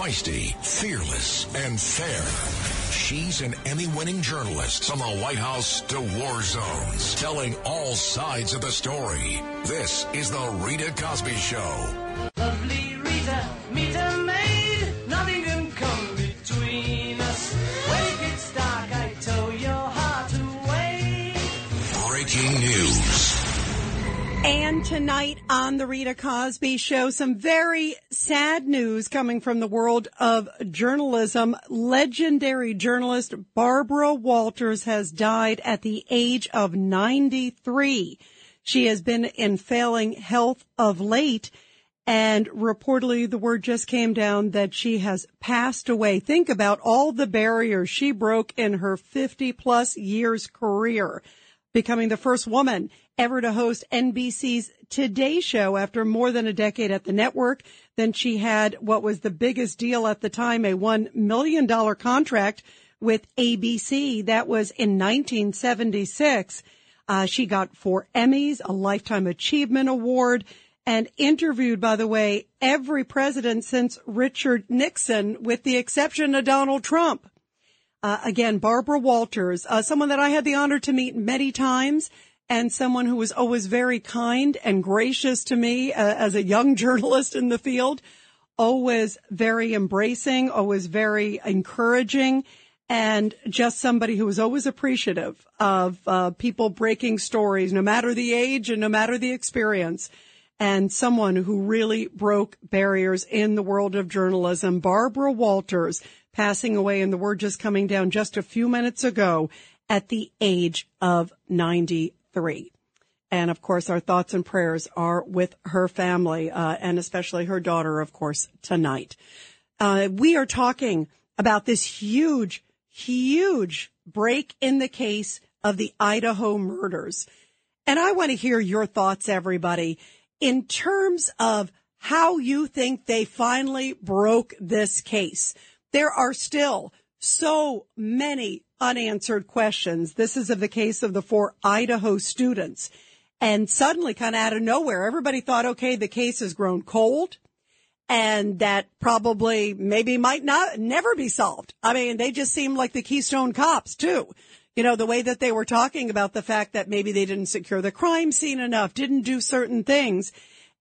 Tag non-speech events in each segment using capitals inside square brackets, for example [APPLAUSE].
Feisty, fearless, and fair. She's an Emmy winning journalist from the White House to war zones, telling all sides of the story. This is The Rita Cosby Show. Lovely Rita, meet a maid. Nothing can come between us. When it gets dark, I tow your heart away. Breaking news. And tonight on the Rita Cosby Show, some very sad news coming from the world of journalism. Legendary journalist Barbara Walters has died at the age of 93. She has been in failing health of late. And reportedly, the word just came down that she has passed away. Think about all the barriers she broke in her 50 plus years career becoming the first woman ever to host NBC's Today Show after more than a decade at the network. Then she had what was the biggest deal at the time, a $1 million contract with ABC. That was in 1976. Uh, she got four Emmys, a Lifetime Achievement Award, and interviewed, by the way, every president since Richard Nixon, with the exception of Donald Trump. Uh, again, Barbara Walters, uh, someone that I had the honor to meet many times and someone who was always very kind and gracious to me uh, as a young [LAUGHS] journalist in the field, always very embracing, always very encouraging, and just somebody who was always appreciative of uh, people breaking stories, no matter the age and no matter the experience. And someone who really broke barriers in the world of journalism, Barbara Walters, passing away, and the word just coming down just a few minutes ago at the age of 93. And of course, our thoughts and prayers are with her family, uh, and especially her daughter, of course, tonight. Uh, we are talking about this huge, huge break in the case of the Idaho murders. And I want to hear your thoughts, everybody, in terms of how you think they finally broke this case there are still so many unanswered questions. This is of the case of the four Idaho students. And suddenly, kind of out of nowhere, everybody thought, okay, the case has grown cold and that probably maybe might not never be solved. I mean, they just seemed like the Keystone cops too. You know, the way that they were talking about the fact that maybe they didn't secure the crime scene enough, didn't do certain things.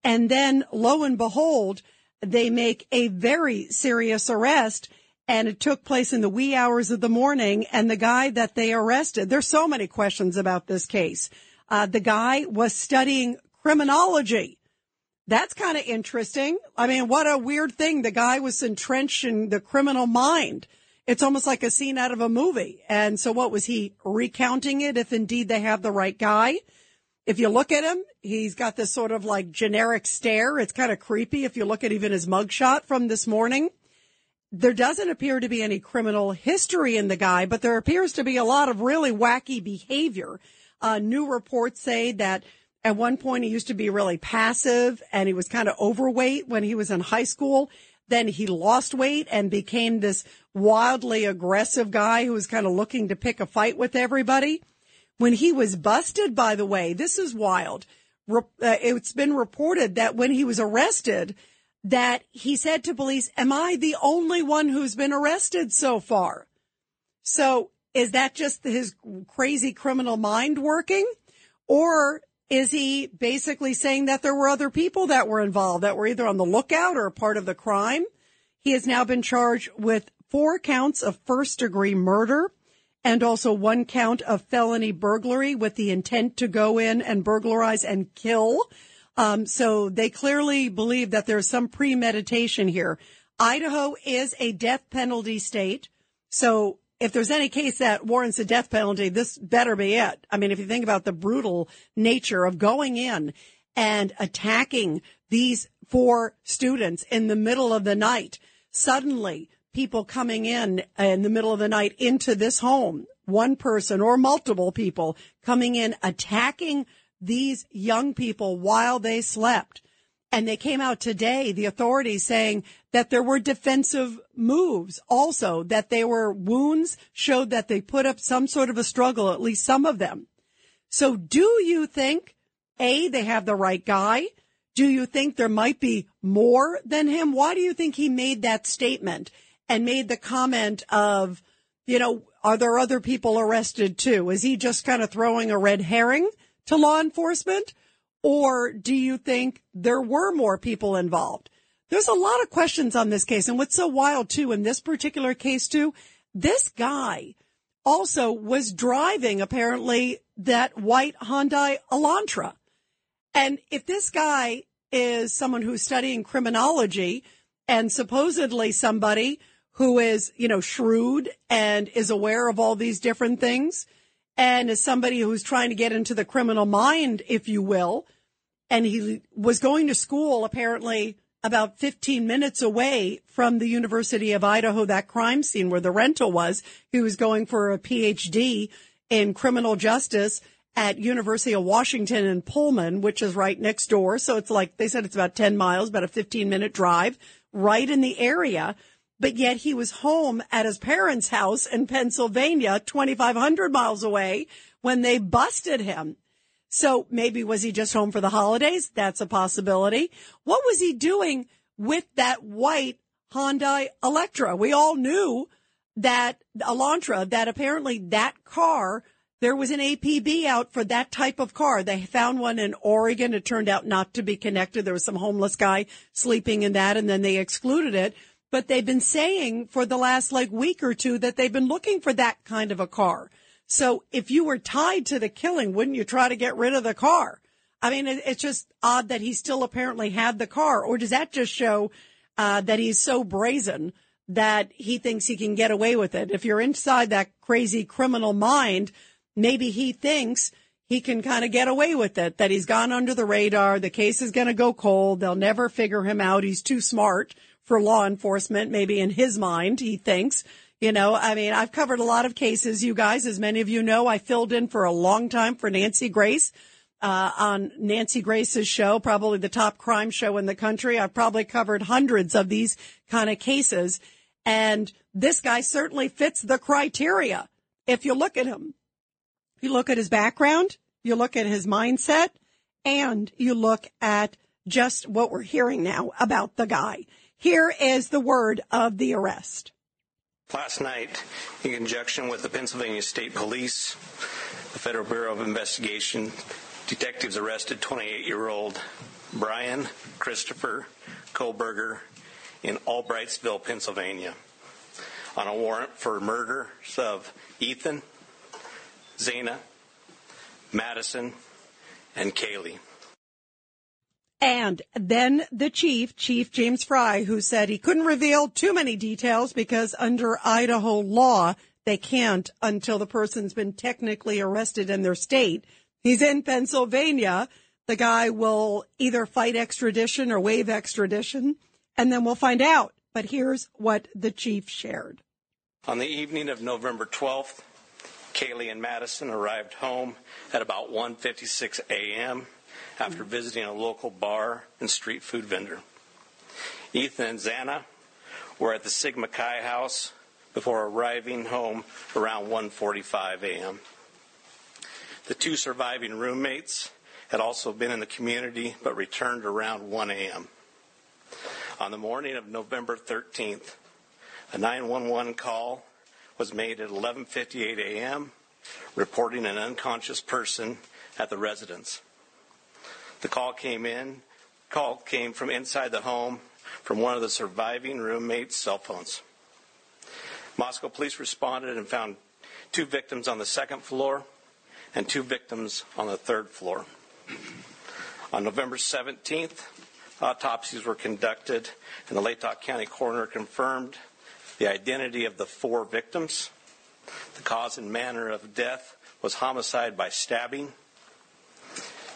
And then lo and behold, they make a very serious arrest and it took place in the wee hours of the morning. And the guy that they arrested, there's so many questions about this case. Uh, the guy was studying criminology. That's kind of interesting. I mean, what a weird thing. The guy was entrenched in the criminal mind. It's almost like a scene out of a movie. And so what was he recounting it if indeed they have the right guy? If you look at him, he's got this sort of like generic stare. It's kind of creepy if you look at even his mugshot from this morning there doesn't appear to be any criminal history in the guy, but there appears to be a lot of really wacky behavior. Uh, new reports say that at one point he used to be really passive and he was kind of overweight when he was in high school. Then he lost weight and became this wildly aggressive guy who was kind of looking to pick a fight with everybody. When he was busted, by the way, this is wild. Uh, it's been reported that when he was arrested, that he said to police, am I the only one who's been arrested so far? So is that just his crazy criminal mind working? Or is he basically saying that there were other people that were involved that were either on the lookout or part of the crime? He has now been charged with four counts of first degree murder and also one count of felony burglary with the intent to go in and burglarize and kill. Um, so they clearly believe that there's some premeditation here. Idaho is a death penalty state. So if there's any case that warrants a death penalty, this better be it. I mean, if you think about the brutal nature of going in and attacking these four students in the middle of the night, suddenly people coming in in the middle of the night into this home, one person or multiple people coming in, attacking these young people while they slept. And they came out today, the authorities saying that there were defensive moves also, that they were wounds showed that they put up some sort of a struggle, at least some of them. So do you think, A, they have the right guy? Do you think there might be more than him? Why do you think he made that statement and made the comment of, you know, are there other people arrested too? Is he just kind of throwing a red herring to law enforcement? Or do you think there were more people involved? There's a lot of questions on this case. And what's so wild too, in this particular case too, this guy also was driving apparently that white Hyundai Elantra. And if this guy is someone who's studying criminology and supposedly somebody who is, you know, shrewd and is aware of all these different things and as somebody who's trying to get into the criminal mind, if you will, and he was going to school apparently about 15 minutes away from the University of Idaho, that crime scene where the rental was. He was going for a PhD in criminal justice at University of Washington in Pullman, which is right next door. So it's like they said it's about 10 miles, about a 15 minute drive right in the area. But yet he was home at his parents' house in Pennsylvania, 2,500 miles away when they busted him. So maybe was he just home for the holidays? That's a possibility. What was he doing with that white Hyundai Electra? We all knew that Elantra, that apparently that car, there was an APB out for that type of car. They found one in Oregon. It turned out not to be connected. There was some homeless guy sleeping in that and then they excluded it. But they've been saying for the last like week or two that they've been looking for that kind of a car. So if you were tied to the killing, wouldn't you try to get rid of the car? I mean, it's just odd that he still apparently had the car, or does that just show uh, that he's so brazen that he thinks he can get away with it? If you're inside that crazy criminal mind, maybe he thinks he can kind of get away with it, that he's gone under the radar. The case is going to go cold. They'll never figure him out. He's too smart for law enforcement. Maybe in his mind, he thinks you know, I mean, I've covered a lot of cases, you guys. As many of you know, I filled in for a long time for Nancy Grace. Uh, on Nancy Grace's show, probably the top crime show in the country. I've probably covered hundreds of these kind of cases. And this guy certainly fits the criteria. If you look at him, you look at his background, you look at his mindset, and you look at just what we're hearing now about the guy. Here is the word of the arrest. Last night, in conjunction with the Pennsylvania State Police, the Federal Bureau of Investigation, detectives arrested 28 year old Brian Christopher Kohberger in Albrightsville, Pennsylvania, on a warrant for murder of Ethan, Xana, Madison, and Kaylee. And then the chief, Chief James Fry, who said he couldn't reveal too many details because under Idaho law, they can't until the person's been technically arrested in their state. He's in Pennsylvania. The guy will either fight extradition or waive extradition, and then we'll find out. But here's what the chief shared. On the evening of November 12th, Kaylee and Madison arrived home at about 1:56 a.m after visiting a local bar and street food vendor. Ethan and Xana were at the Sigma Chi house before arriving home around 1:45 a.m. The two surviving roommates had also been in the community but returned around 1 a.m. On the morning of November 13th, a 911 call was made at 11:58 a.m. reporting an unconscious person at the residence. The call came in, call came from inside the home from one of the surviving roommates' cell phones. Moscow police responded and found two victims on the second floor and two victims on the third floor. On November 17th, autopsies were conducted, and the Latah County coroner confirmed the identity of the four victims. The cause and manner of death was homicide by stabbing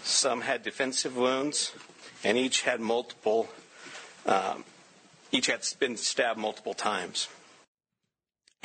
some had defensive wounds, and each had multiple, um, each had been stabbed multiple times.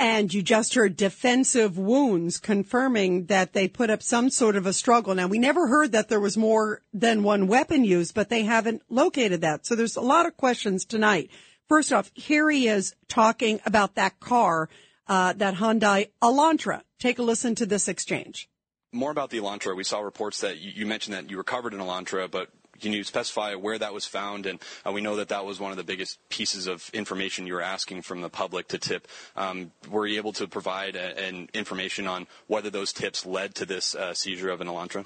And you just heard defensive wounds confirming that they put up some sort of a struggle. Now, we never heard that there was more than one weapon used, but they haven't located that. So there's a lot of questions tonight. First off, here he is talking about that car, uh, that Hyundai Elantra. Take a listen to this exchange more about the Elantra. We saw reports that you, mentioned that you recovered an Elantra, but can you specify where that was found? And uh, we know that that was one of the biggest pieces of information you were asking from the public to tip. Um, were you able to provide a, an information on whether those tips led to this uh, seizure of an Elantra?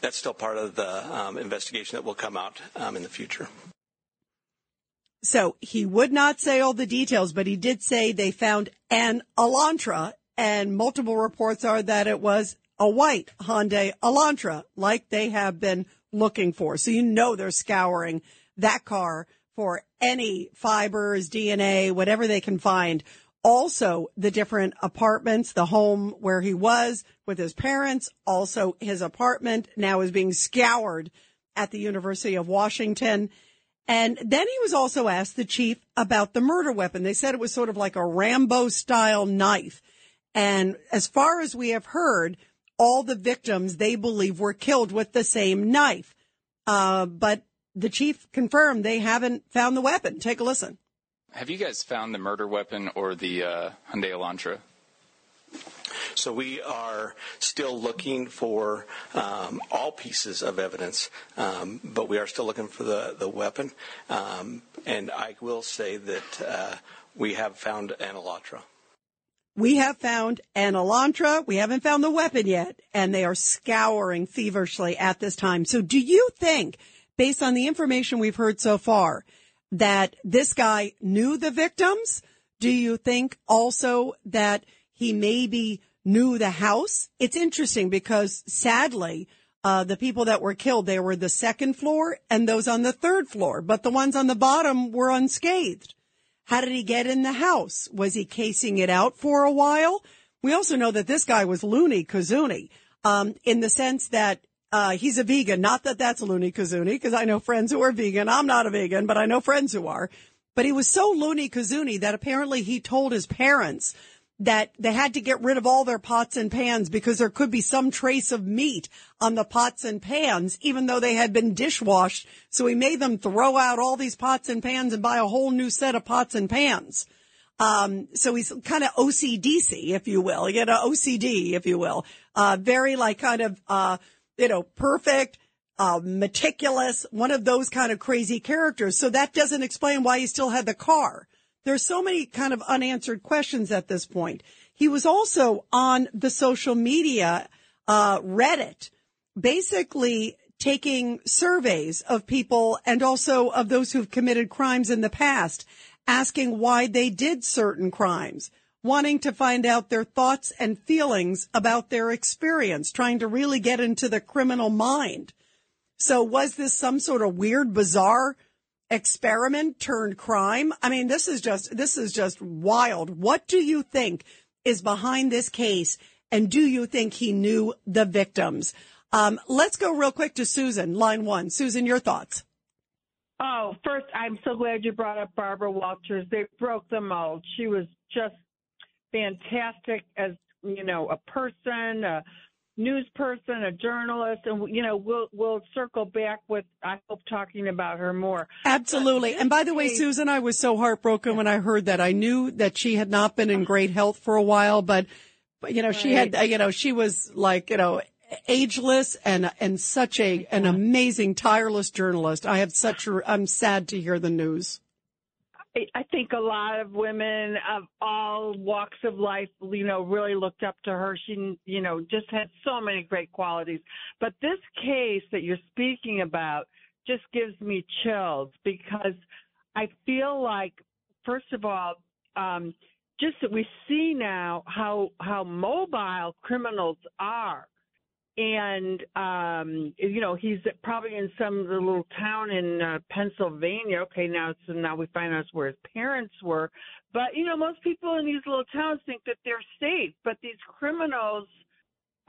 That's still part of the um, investigation that will come out um, in the future. So he would not say all the details, but he did say they found an Elantra, and multiple reports are that it was a white Hyundai Elantra, like they have been looking for. So you know they're scouring that car for any fibers, DNA, whatever they can find. Also, the different apartments, the home where he was with his parents, also his apartment now is being scoured at the University of Washington. And then he was also asked the chief about the murder weapon. They said it was sort of like a Rambo style knife. And as far as we have heard, all the victims they believe were killed with the same knife. Uh, but the chief confirmed they haven't found the weapon. Take a listen. Have you guys found the murder weapon or the uh, Hyundai Elantra? So we are still looking for um, all pieces of evidence, um, but we are still looking for the, the weapon. Um, and I will say that uh, we have found an Elantra. We have found an Elantra. We haven't found the weapon yet, and they are scouring feverishly at this time. So do you think, based on the information we've heard so far, that this guy knew the victims? Do you think also that he maybe knew the house? It's interesting because sadly, uh, the people that were killed, they were the second floor and those on the third floor, but the ones on the bottom were unscathed. How did he get in the house? Was he casing it out for a while? We also know that this guy was loony kazoonie, um, in the sense that uh, he's a vegan. Not that that's loony kazoonie, because I know friends who are vegan. I'm not a vegan, but I know friends who are. But he was so loony kazoonie that apparently he told his parents that they had to get rid of all their pots and pans because there could be some trace of meat on the pots and pans, even though they had been dishwashed. So he made them throw out all these pots and pans and buy a whole new set of pots and pans. Um, so he's kind of OCDC, if you will, you know, OCD, if you will, uh, very like kind of, uh, you know, perfect, uh, meticulous, one of those kind of crazy characters. So that doesn't explain why he still had the car. There's so many kind of unanswered questions at this point. He was also on the social media, uh, Reddit, basically taking surveys of people and also of those who've committed crimes in the past, asking why they did certain crimes, wanting to find out their thoughts and feelings about their experience, trying to really get into the criminal mind. So was this some sort of weird, bizarre experiment turned crime. I mean, this is just, this is just wild. What do you think is behind this case? And do you think he knew the victims? Um, let's go real quick to Susan, line one. Susan, your thoughts. Oh, first, I'm so glad you brought up Barbara Walters. They broke the mold. She was just fantastic as, you know, a person, news person, a journalist, and you know we'll we'll circle back with I hope talking about her more. Absolutely. And by the way, Susan, I was so heartbroken when I heard that. I knew that she had not been in great health for a while, but, but you know she had you know she was like you know ageless and and such a an amazing tireless journalist. I have such I'm sad to hear the news. I think a lot of women of all walks of life, you know, really looked up to her. She, you know, just had so many great qualities. But this case that you're speaking about just gives me chills because I feel like, first of all, um, just that we see now how how mobile criminals are and um you know he's probably in some little town in uh, Pennsylvania. Okay now so now we find out where his parents were. But you know most people in these little towns think that they're safe but these criminals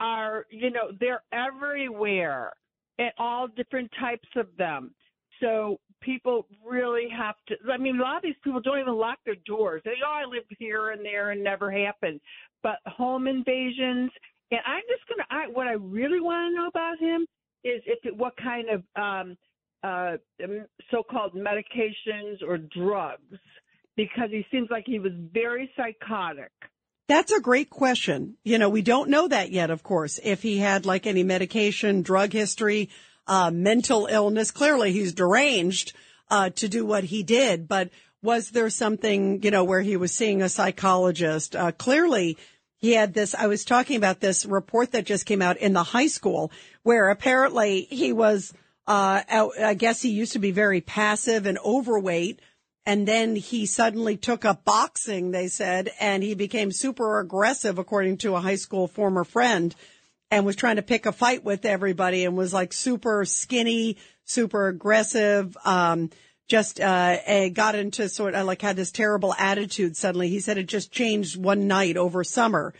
are you know they're everywhere and all different types of them. So people really have to i mean a lot of these people don't even lock their doors. They oh i live here and there and never happened. But home invasions and I'm just gonna. I, what I really want to know about him is if it, what kind of um, uh, so-called medications or drugs, because he seems like he was very psychotic. That's a great question. You know, we don't know that yet, of course, if he had like any medication, drug history. uh, mental illness. Clearly he's deranged, uh, to do what he did, but was there something, you know, where he was seeing a psychologist? Uh, clearly he had this, I was talking about this report that just came out in the high school where apparently he was, uh, I guess he used to be very passive and overweight. And then he suddenly took up boxing, they said, and he became super aggressive, according to a high school former friend, and was trying to pick a fight with everybody and was like super skinny, super aggressive. Um, just uh, got into sort of like had this terrible attitude suddenly. He said it just changed one night over summer.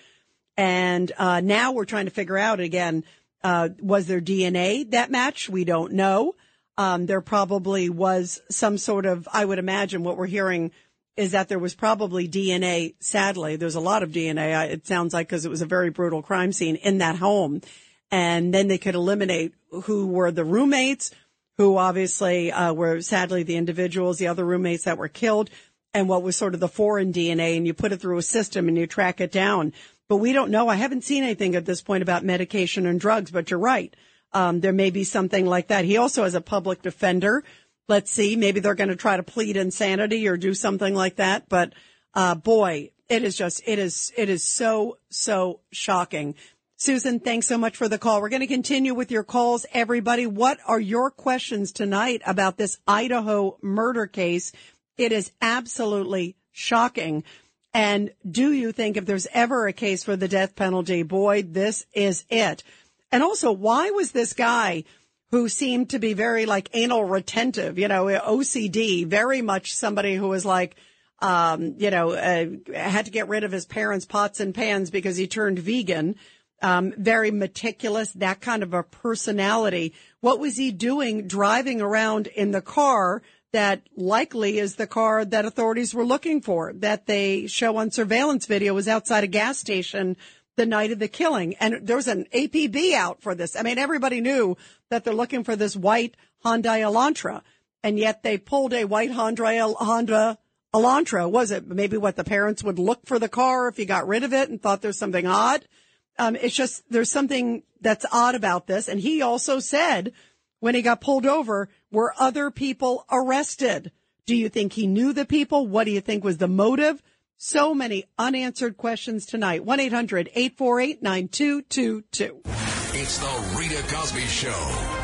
And uh, now we're trying to figure out again, uh, was there DNA that match? We don't know. Um, there probably was some sort of, I would imagine what we're hearing is that there was probably DNA. Sadly, there's a lot of DNA. It sounds like because it was a very brutal crime scene in that home. And then they could eliminate who were the roommates, who obviously uh, were sadly the individuals, the other roommates that were killed, and what was sort of the foreign DNA. And you put it through a system and you track it down. But we don't know. I haven't seen anything at this point about medication and drugs, but you're right. Um, there may be something like that. He also has a public defender. Let's see. Maybe they're going to try to plead insanity or do something like that. But, uh, boy, it is just, it is, it is so, so shocking. Susan, thanks so much for the call. We're going to continue with your calls. Everybody, what are your questions tonight about this Idaho murder case? It is absolutely shocking. And do you think if there's ever a case for the death penalty, boy, this is it. And also, why was this guy who seemed to be very like anal retentive, you know, OCD, very much somebody who was like, um, you know, uh, had to get rid of his parents' pots and pans because he turned vegan. Um, very meticulous, that kind of a personality. What was he doing driving around in the car that likely is the car that authorities were looking for that they show on surveillance video was outside a gas station the night of the killing. And there was an APB out for this. I mean, everybody knew that they're looking for this white Hyundai Elantra. And yet they pulled a white Honda, Honda Elantra. Was it maybe what the parents would look for the car if you got rid of it and thought there's something odd? Um, it's just, there's something that's odd about this. And he also said when he got pulled over, were other people arrested? Do you think he knew the people? What do you think was the motive? So many unanswered questions tonight. 1-800-848-9222. It's the Rita Cosby Show.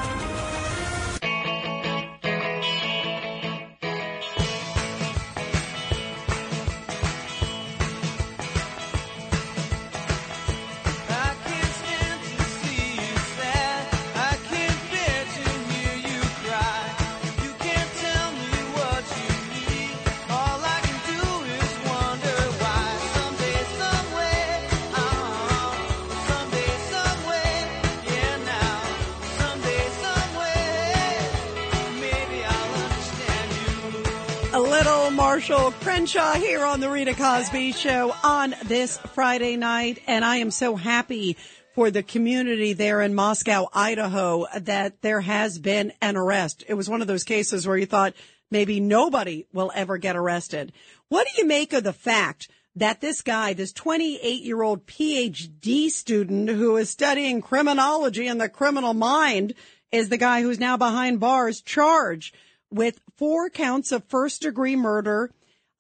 Marshall Crenshaw here on the Rita Cosby Show on this Friday night. And I am so happy for the community there in Moscow, Idaho, that there has been an arrest. It was one of those cases where you thought maybe nobody will ever get arrested. What do you make of the fact that this guy, this 28 year old PhD student who is studying criminology and the criminal mind is the guy who's now behind bars charged with four counts of first degree murder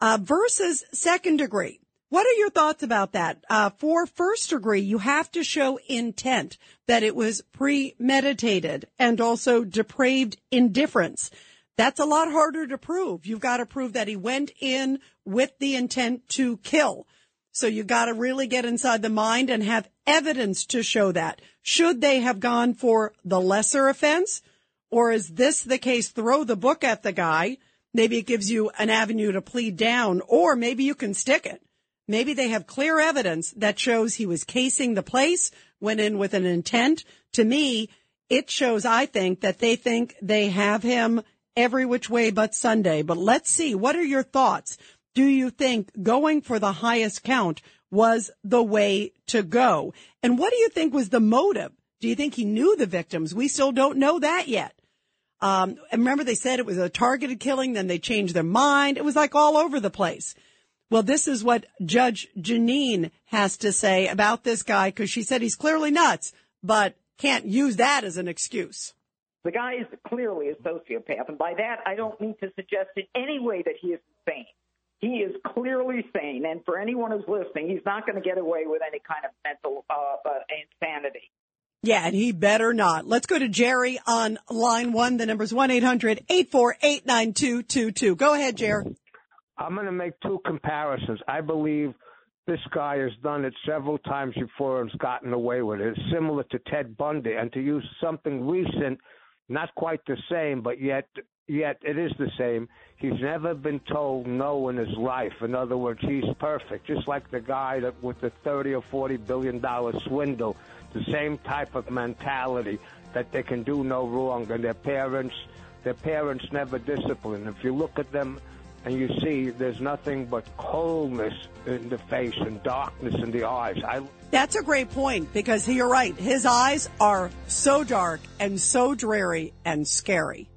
uh, versus second degree. What are your thoughts about that? Uh, for first degree, you have to show intent that it was premeditated and also depraved indifference. That's a lot harder to prove. You've got to prove that he went in with the intent to kill. So you got to really get inside the mind and have evidence to show that. Should they have gone for the lesser offense? Or is this the case? Throw the book at the guy. Maybe it gives you an avenue to plead down, or maybe you can stick it. Maybe they have clear evidence that shows he was casing the place, went in with an intent. To me, it shows, I think, that they think they have him every which way but Sunday. But let's see. What are your thoughts? Do you think going for the highest count was the way to go? And what do you think was the motive? Do you think he knew the victims? We still don't know that yet. Um, and remember they said it was a targeted killing, then they changed their mind. It was like all over the place. Well, this is what Judge Jeanine has to say about this guy because she said he's clearly nuts, but can't use that as an excuse. The guy is clearly a sociopath, and by that I don't mean to suggest in any way that he is insane. He is clearly sane, and for anyone who's listening, he's not going to get away with any kind of mental uh, uh, insanity. Yeah, and he better not. Let's go to Jerry on line one. The number's 1-800-848-9222. Go ahead, Jerry. I'm going to make two comparisons. I believe this guy has done it several times before and has gotten away with it. It's similar to Ted Bundy, and to use something recent, not quite the same, but yet yet it is the same. He's never been told no in his life. In other words, he's perfect, just like the guy that with the 30 or 40 billion dollar swindle. The same type of mentality that they can do no wrong, and their parents, their parents never discipline. If you look at them and you see there's nothing but coldness in the face and darkness in the eyes. I That's a great point because you're right. His eyes are so dark and so dreary and scary.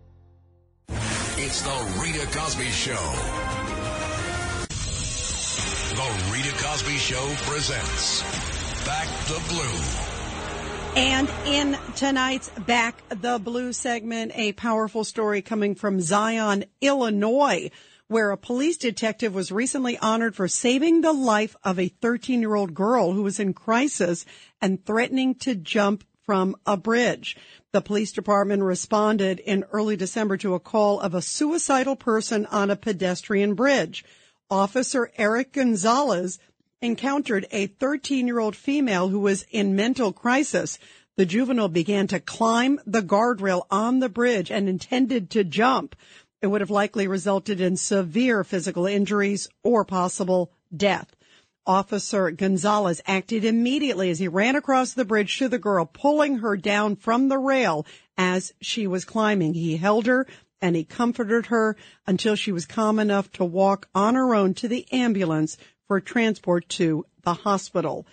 It's the Rita Cosby Show. The Rita Cosby Show presents Back the Blue. And in tonight's Back the Blue segment, a powerful story coming from Zion, Illinois, where a police detective was recently honored for saving the life of a 13 year old girl who was in crisis and threatening to jump from a bridge. The police department responded in early December to a call of a suicidal person on a pedestrian bridge. Officer Eric Gonzalez encountered a 13 year old female who was in mental crisis. The juvenile began to climb the guardrail on the bridge and intended to jump. It would have likely resulted in severe physical injuries or possible death. Officer Gonzalez acted immediately as he ran across the bridge to the girl, pulling her down from the rail as she was climbing. He held her and he comforted her until she was calm enough to walk on her own to the ambulance for transport to the hospital.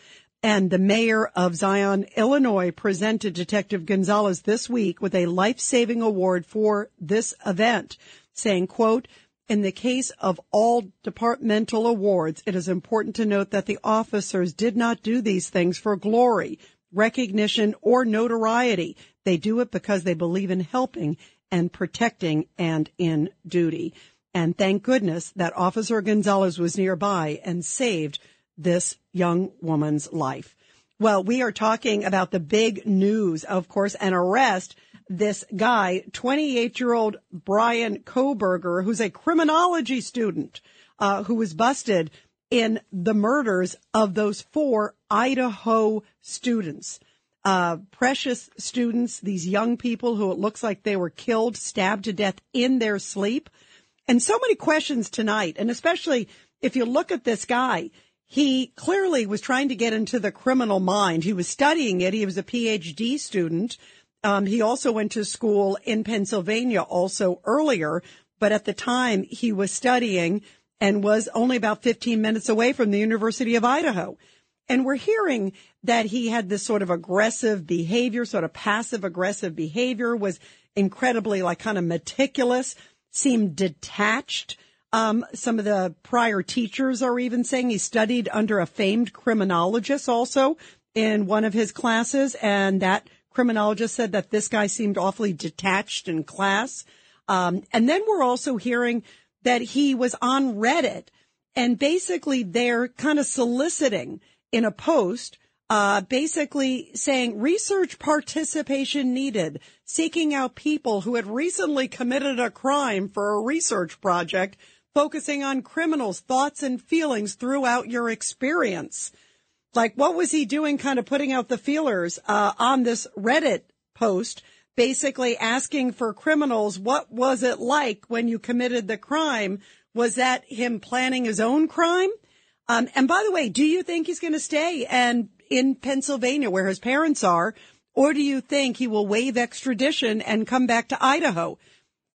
And the mayor of Zion, Illinois presented Detective Gonzalez this week with a life-saving award for this event, saying, quote, in the case of all departmental awards, it is important to note that the officers did not do these things for glory, recognition, or notoriety. They do it because they believe in helping and protecting and in duty. And thank goodness that Officer Gonzalez was nearby and saved this young woman's life. Well, we are talking about the big news, of course, an arrest. This guy, 28 year old Brian Kohberger, who's a criminology student, uh, who was busted in the murders of those four Idaho students. Uh, precious students, these young people who it looks like they were killed, stabbed to death in their sleep. And so many questions tonight. And especially if you look at this guy, he clearly was trying to get into the criminal mind. He was studying it. He was a PhD student. Um, he also went to school in Pennsylvania also earlier, but at the time he was studying and was only about 15 minutes away from the University of Idaho. And we're hearing that he had this sort of aggressive behavior, sort of passive aggressive behavior, was incredibly like kind of meticulous, seemed detached. Um, some of the prior teachers are even saying he studied under a famed criminologist also in one of his classes. And that criminologist said that this guy seemed awfully detached in class. Um, and then we're also hearing that he was on Reddit and basically they're kind of soliciting in a post, uh, basically saying research participation needed, seeking out people who had recently committed a crime for a research project focusing on criminals' thoughts and feelings throughout your experience. Like, what was he doing kind of putting out the feelers, uh, on this Reddit post, basically asking for criminals, what was it like when you committed the crime? Was that him planning his own crime? Um, and by the way, do you think he's going to stay and in Pennsylvania where his parents are? Or do you think he will waive extradition and come back to Idaho?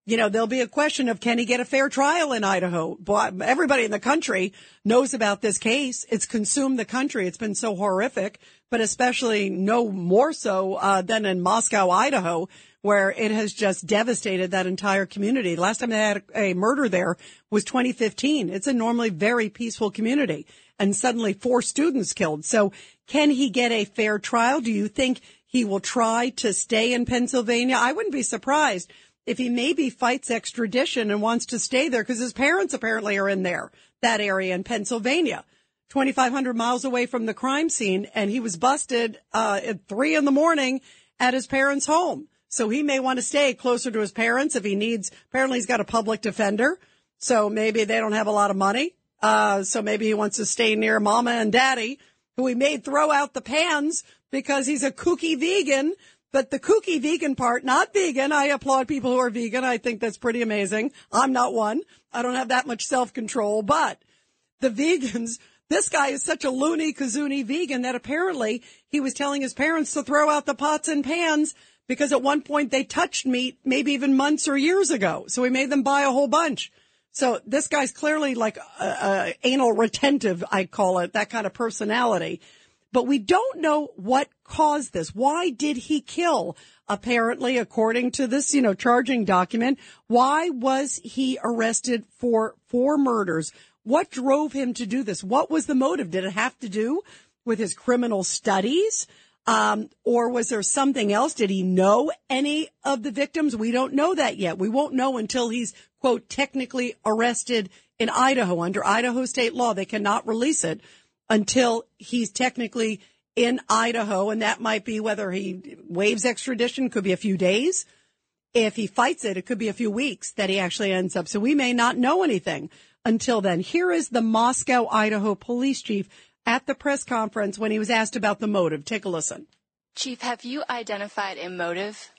You know, there'll be a question of can he get a fair trial in Idaho? But everybody in the country knows about this case. It's consumed the country. It's been so horrific, but especially no more so uh, than in Moscow, Idaho, where it has just devastated that entire community. Last time they had a murder there was 2015. It's a normally very peaceful community and suddenly four students killed. So can he get a fair trial? Do you think He will try to stay in Pennsylvania. I wouldn't be surprised if he maybe fights extradition and wants to stay there because his parents apparently are in there, that area in Pennsylvania. 2,500 miles away from the crime scene, and he was busted uh, at three in the morning at his parents' home. So he may want to stay closer to his parents if he needs. Apparently, he's got a public defender, so maybe they don't have a lot of money. Uh, so maybe he wants to stay near mama and daddy, who he may throw out the pans because he's a kooky vegan. But the kooky vegan part, not vegan. I applaud people who are vegan. I think that's pretty amazing. I'm not one. I don't have that much self control, but the vegans this guy is such a loony kazoonie vegan that apparently he was telling his parents to throw out the pots and pans because at one point they touched meat, maybe even months or years ago. So we made them buy a whole bunch. So this guy's clearly like a, a anal retentive, I call it, that kind of personality. But we don't know what caused this. Why did he kill? Apparently, according to this, you know, charging document, why was he arrested for four murders? What drove him to do this? What was the motive? Did it have to do with his criminal studies? Um, or was there something else? Did he know any of the victims? We don't know that yet. We won't know until he's, quote, technically arrested in Idaho under Idaho state law. They cannot release it until he's technically in Idaho. And that might be whether he waives extradition, could be a few days. If he fights it, it could be a few weeks that he actually ends up. So we may not know anything until then. Here is the Moscow, Idaho police chief at the press conference when he was asked about the motive. Take a listen. Chief, have you identified a motive?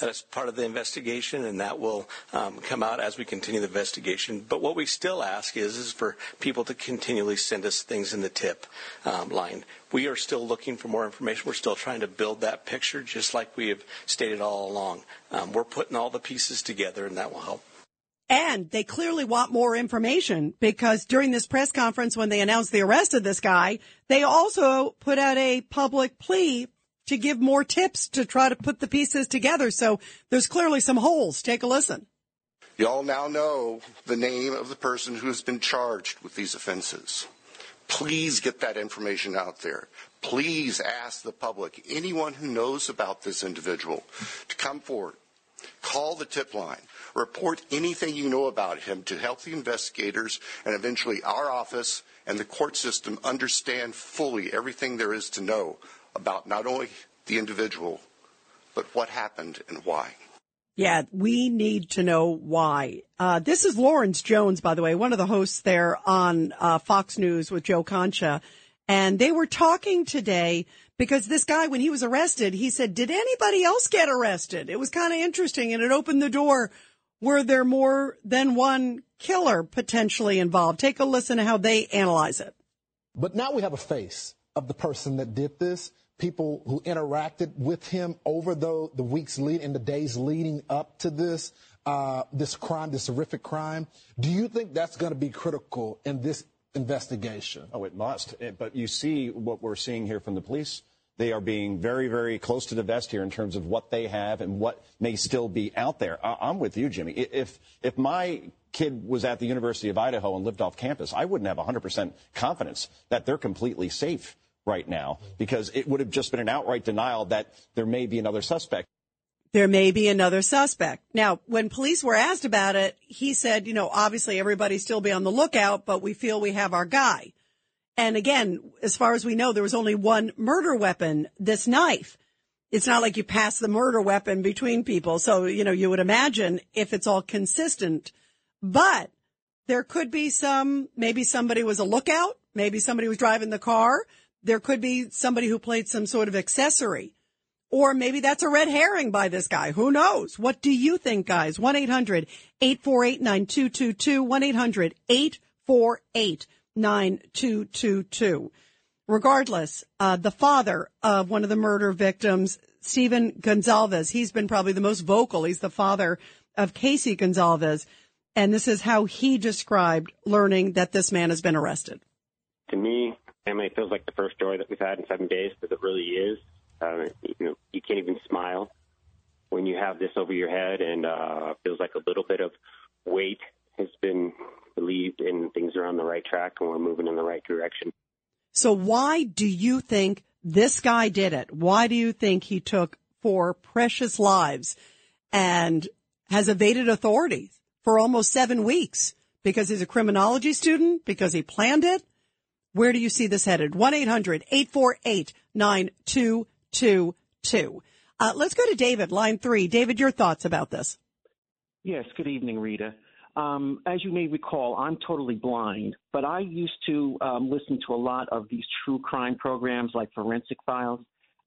That is part of the investigation, and that will um, come out as we continue the investigation. But what we still ask is, is for people to continually send us things in the tip um, line. We are still looking for more information. We're still trying to build that picture, just like we have stated all along. Um, we're putting all the pieces together, and that will help. And they clearly want more information because during this press conference, when they announced the arrest of this guy, they also put out a public plea to give more tips to try to put the pieces together. So there's clearly some holes. Take a listen. Y'all now know the name of the person who has been charged with these offenses. Please get that information out there. Please ask the public, anyone who knows about this individual, to come forward. Call the tip line. Report anything you know about him to help the investigators and eventually our office and the court system understand fully everything there is to know about not only the individual, but what happened and why. Yeah, we need to know why. Uh, this is Lawrence Jones, by the way, one of the hosts there on uh, Fox News with Joe Concha. And they were talking today because this guy, when he was arrested, he said, Did anybody else get arrested? It was kind of interesting and it opened the door. Were there more than one killer potentially involved? Take a listen to how they analyze it. But now we have a face of the person that did this people who interacted with him over the, the weeks lead and the days leading up to this uh, this crime, this horrific crime. Do you think that's going to be critical in this investigation? Oh, it must. It, but you see what we're seeing here from the police. They are being very, very close to the vest here in terms of what they have and what may still be out there. I, I'm with you, Jimmy. If if my kid was at the University of Idaho and lived off campus, I wouldn't have 100% confidence that they're completely safe right now because it would have just been an outright denial that there may be another suspect. There may be another suspect. Now, when police were asked about it, he said, you know, obviously everybody still be on the lookout, but we feel we have our guy. And again, as far as we know, there was only one murder weapon, this knife. It's not like you pass the murder weapon between people. So, you know, you would imagine if it's all consistent, but there could be some, maybe somebody was a lookout. Maybe somebody was driving the car. There could be somebody who played some sort of accessory. Or maybe that's a red herring by this guy. Who knows? What do you think, guys? 1-800-848-9222. 1-800-848-9222. Regardless, uh, the father of one of the murder victims, Stephen Goncalves, he's been probably the most vocal. He's the father of Casey Goncalves. And this is how he described learning that this man has been arrested. To me, family feels like the first joy that we've had in seven days because it really is. Uh, you know, you can't even smile when you have this over your head, and uh, feels like a little bit of weight has been relieved, and things are on the right track, and we're moving in the right direction. So why do you think This guy did it. Why do you think he took four precious lives and has evaded authorities for almost seven weeks? Because he's a criminology student? Because he planned it? Where do you see this headed? 1-800-848-9222. Uh, let's go to David, line three. David, your thoughts about this? Yes, good evening, Rita. Um, as you may recall, I'm totally blind, but I used to um, listen to a lot of these true crime programs like Forensic Files,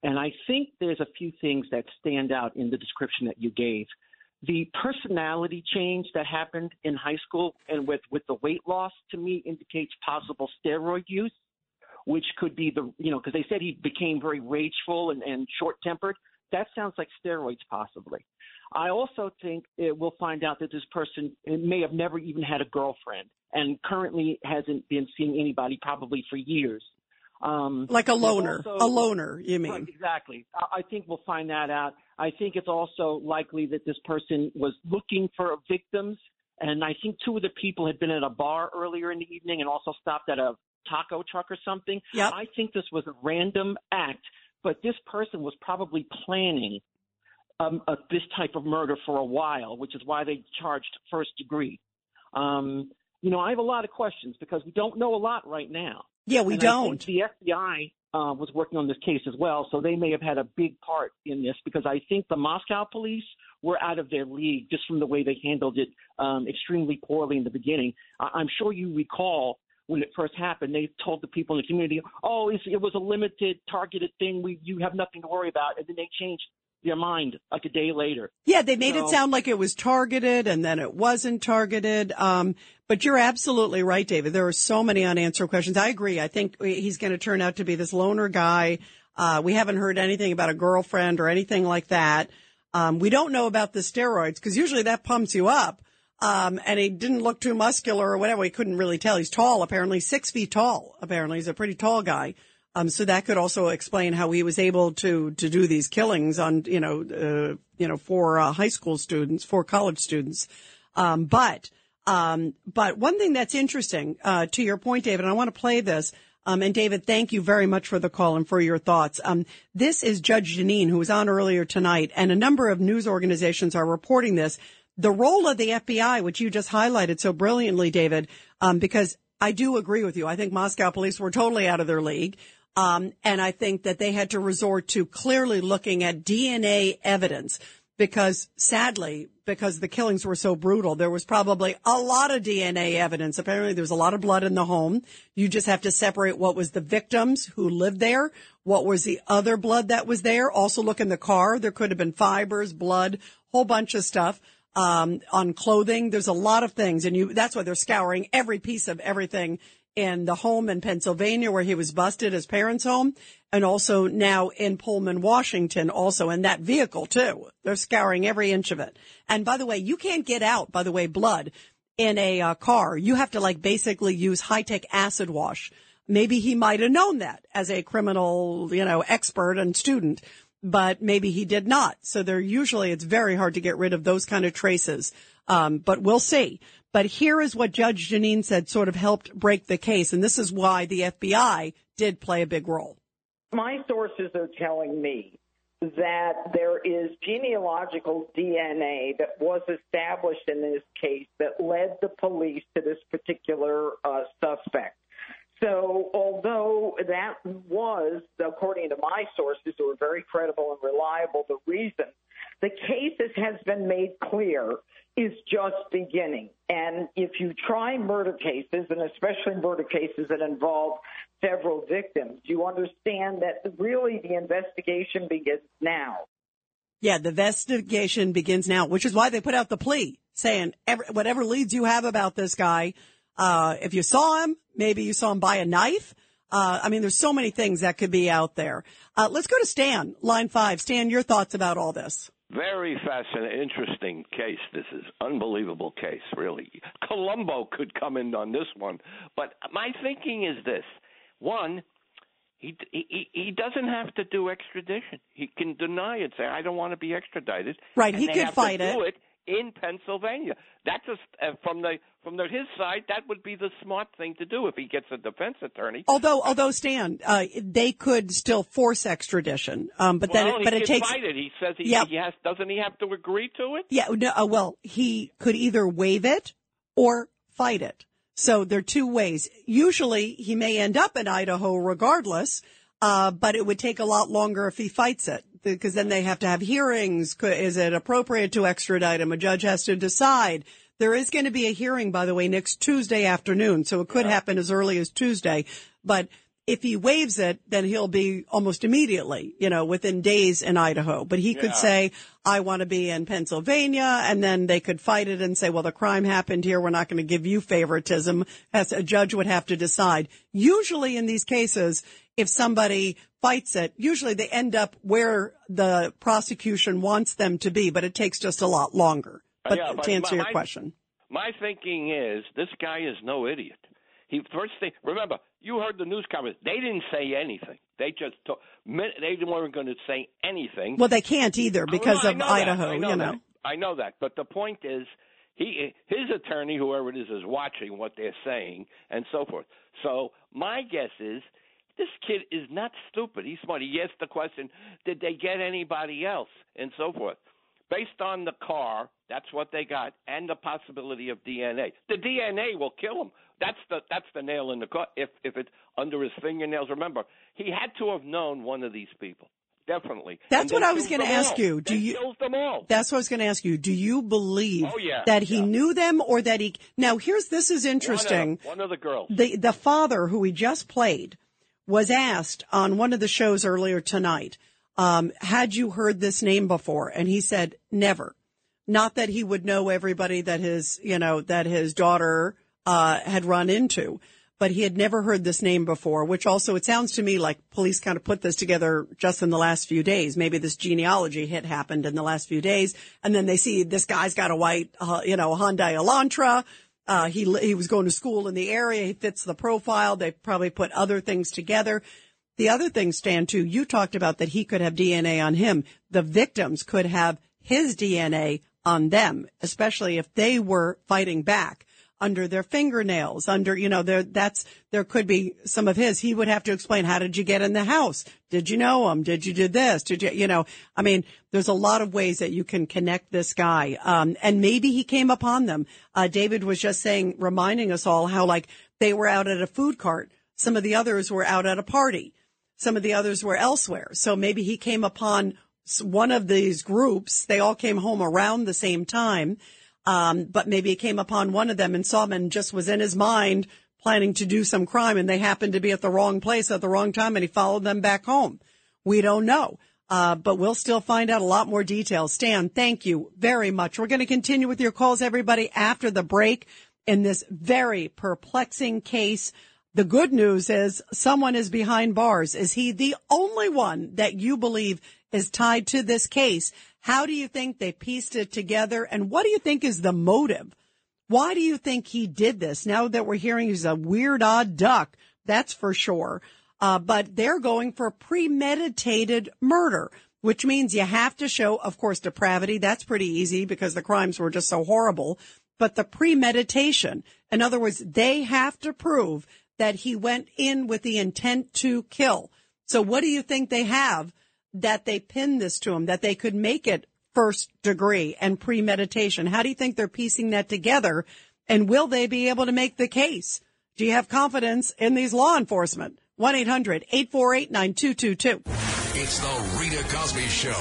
and I think there's a few things that stand out in the description that you gave. The personality change that happened in high school and with, with the weight loss to me indicates possible steroid use, which could be the, you know, because they said he became very rageful and, and short tempered. That sounds like steroids possibly. I also think it, we'll find out that this person may have never even had a girlfriend and currently hasn't been seeing anybody probably for years. Um, Like a loner. also- a loner, you mean? Right, exactly. I I think we'll find that out. I think it's also likely that this person was looking for victims, and I think two of the people had been at a bar earlier in the evening and also stopped at a taco truck or something. Yep. I think this was a random act, but this person was probably planning um, uh, this type of murder for a while, which is why they charged first degree. Um, you know, I have a lot of questions because we don't know a lot right now. Yeah, we And don't. the FBI uh, was working on this case as well, so they may have had a big part in this because I think the Moscow police were out of their league just from the way they handled it um, extremely poorly in the beginning. I- I'm sure you recall when it first happened, they told the people in the community, "Oh, it's, it was a limited, targeted thing. We you have nothing to worry about," and then they changed their mind like a day later. Yeah, they made it sound like it was targeted and then it wasn't targeted. Um, but you're absolutely right, David. There are so many unanswered questions. I agree. I think he's going to turn out to be this loner guy. Uh, we haven't heard anything about a girlfriend or anything like that. Um, we don't know about the steroids because usually that pumps you up. Um, and he didn't look too muscular or whatever. We couldn't really tell. He's tall, apparently six feet tall. Apparently he's a pretty tall guy. Um, so that could also explain how he was able to, to do these killings on, you know, uh, you know, for uh, high school students, for college students. Um, but, um, but one thing that's interesting, uh, to your point, David, and I want to play this. Um, and David, thank you very much for the call and for your thoughts. Um, this is Judge Jeanine, who was on earlier tonight, and a number of news organizations are reporting this. The role of the FBI, which you just highlighted so brilliantly, David, um, because I do agree with you. I think Moscow police were totally out of their league. Um, and I think that they had to resort to clearly looking at DNA evidence because sadly, because the killings were so brutal, there was probably a lot of DNA evidence. Apparently there was a lot of blood in the home. You just have to separate what was the victims who lived there, what was the other blood that was there. Also look in the car. There could have been fibers, blood, whole bunch of stuff. Um, on clothing, there's a lot of things, and you, that's why they're scouring every piece of everything in the home in Pennsylvania where he was busted, his parents' home, and also now in Pullman, Washington, also in that vehicle too. They're scouring every inch of it. And by the way, you can't get out, by the way, blood in a uh, car. You have to like basically use high tech acid wash. Maybe he might have known that as a criminal, you know, expert and student, but maybe he did not. So they're usually, it's very hard to get rid of those kind of traces. Um, but we'll see. But here is what Judge Jeanine said sort of helped break the case. And this is why the FBI did play a big role. My sources are telling me that there is genealogical DNA that was established in this case that led the police to this particular uh, suspect. So, although that was, according to my sources, who are very credible and reliable, the reason the case as has been made clear is just beginning. And if you try murder cases, and especially murder cases that involve several victims, you understand that really the investigation begins now. Yeah, the investigation begins now, which is why they put out the plea saying whatever leads you have about this guy, uh, if you saw him, maybe you saw him buy a knife. Uh, I mean, there's so many things that could be out there. Uh, let's go to Stan, line five. Stan, your thoughts about all this? Very fascinating, interesting case. This is unbelievable case, really. Columbo could come in on this one, but my thinking is this: one, he he he doesn't have to do extradition. He can deny it, say I don't want to be extradited. Right, and he they could have fight to do it. it in Pennsylvania. That's a, uh, from the from the, his side. That would be the smart thing to do if he gets a defense attorney. Although, although Stan, uh, they could still force extradition, um, but then, it, but he it takes. it. He says he, Yeah. he has. Doesn't he have to agree to it? Yeah, no, uh, well, he could either waive it or fight it. So there are two ways. Usually he may end up in Idaho regardless, uh, but it would take a lot longer if he fights it because then they have to have hearings. Is it appropriate to extradite him? A judge has to decide. There is going to be a hearing, by the way, next Tuesday afternoon. So it could happen as early as Tuesday, but if he waives it, then he'll be almost immediately, you know, within days in Idaho. But he could say, I want to be in Pennsylvania, and then they could fight it and say, well, the crime happened here. We're not going to give you favoritism. As a judge would have to decide. Usually in these cases, if somebody fights it, usually they end up where the prosecution wants them to be, but it takes just a lot longer. Uh, But yeah, but to answer my- your question. My thinking is this guy is no idiot. He first thing. Remember, you heard the news comments. They didn't say anything. They just took, they weren't going to say anything. Well, they can't either because Oh, no, of. Idaho, I know you that. know. I know that, but the point is, he his attorney, whoever it is, is watching what they're saying and so forth. So my guess is this kid is not stupid. He's smart. He asked the question, did they get anybody else, and so forth. Based on the car, that's what they got, and the possibility of DNA. The DNA will kill him. That's the that's the nail in the car. If if it's under his fingernails, remember he had to have known one of these people. Definitely. That's what I was going to ask you. Do They you? killed them all. That's what I was going to ask you. Do you believe Oh, yeah, that he knew them or that he? Now, here's this is interesting. One of, one of the girls. The the father who he just played was asked on one of the shows earlier tonight, um, had you heard this name before? And he said never. Not that he would know everybody that his, you know, that his daughter uh, had run into, but he had never heard this name before. Which also, it sounds to me like police kind of put this together just in the last few days. Maybe this genealogy hit happened in the last few days, and then they see this guy's got a white, uh, you know, Hyundai Elantra. Uh, he he was going to school in the area. He fits the profile. They probably put other things together. The other thing, Stan, too, you talked about that he could have DNA on him. The victims could have his DNA on them, especially if they were fighting back under their fingernails, under, you know, there, that's, there could be some of his. He would have to explain, how did you get in the house? Did you know him? Did you do this? Did you, you know, I mean, there's a lot of ways that you can connect this guy. Um, and maybe he came upon them. Uh, David was just saying, reminding us all how like they were out at a food cart. Some of the others were out at a party. Some of the others were elsewhere. So maybe he came upon one of these groups. They all came home around the same time. Um, but maybe he came upon one of them and saw and just was in his mind planning to do some crime and they happened to be at the wrong place at the wrong time and he followed them back home. We don't know. Uh, but we'll still find out a lot more details. Stan, thank you very much. We're going to continue with your calls, everybody, after the break in this very perplexing case. The good news is someone is behind bars. Is he the only one that you believe is tied to this case? How do you think they pieced it together? And what do you think is the motive? Why do you think he did this? Now that we're hearing he's a weird, odd duck, that's for sure. Uh, but they're going for premeditated murder, which means you have to show, of course, depravity. That's pretty easy because the crimes were just so horrible. But the premeditation, in other words, they have to prove that he went in with the intent to kill. So what do you think they have that they pinned this to him, that they could make it first degree and premeditation? How do you think they're piecing that together? And will they be able to make the case? Do you have confidence in these law enforcement? 1-800-848-9222. It's the Rita Cosby Show.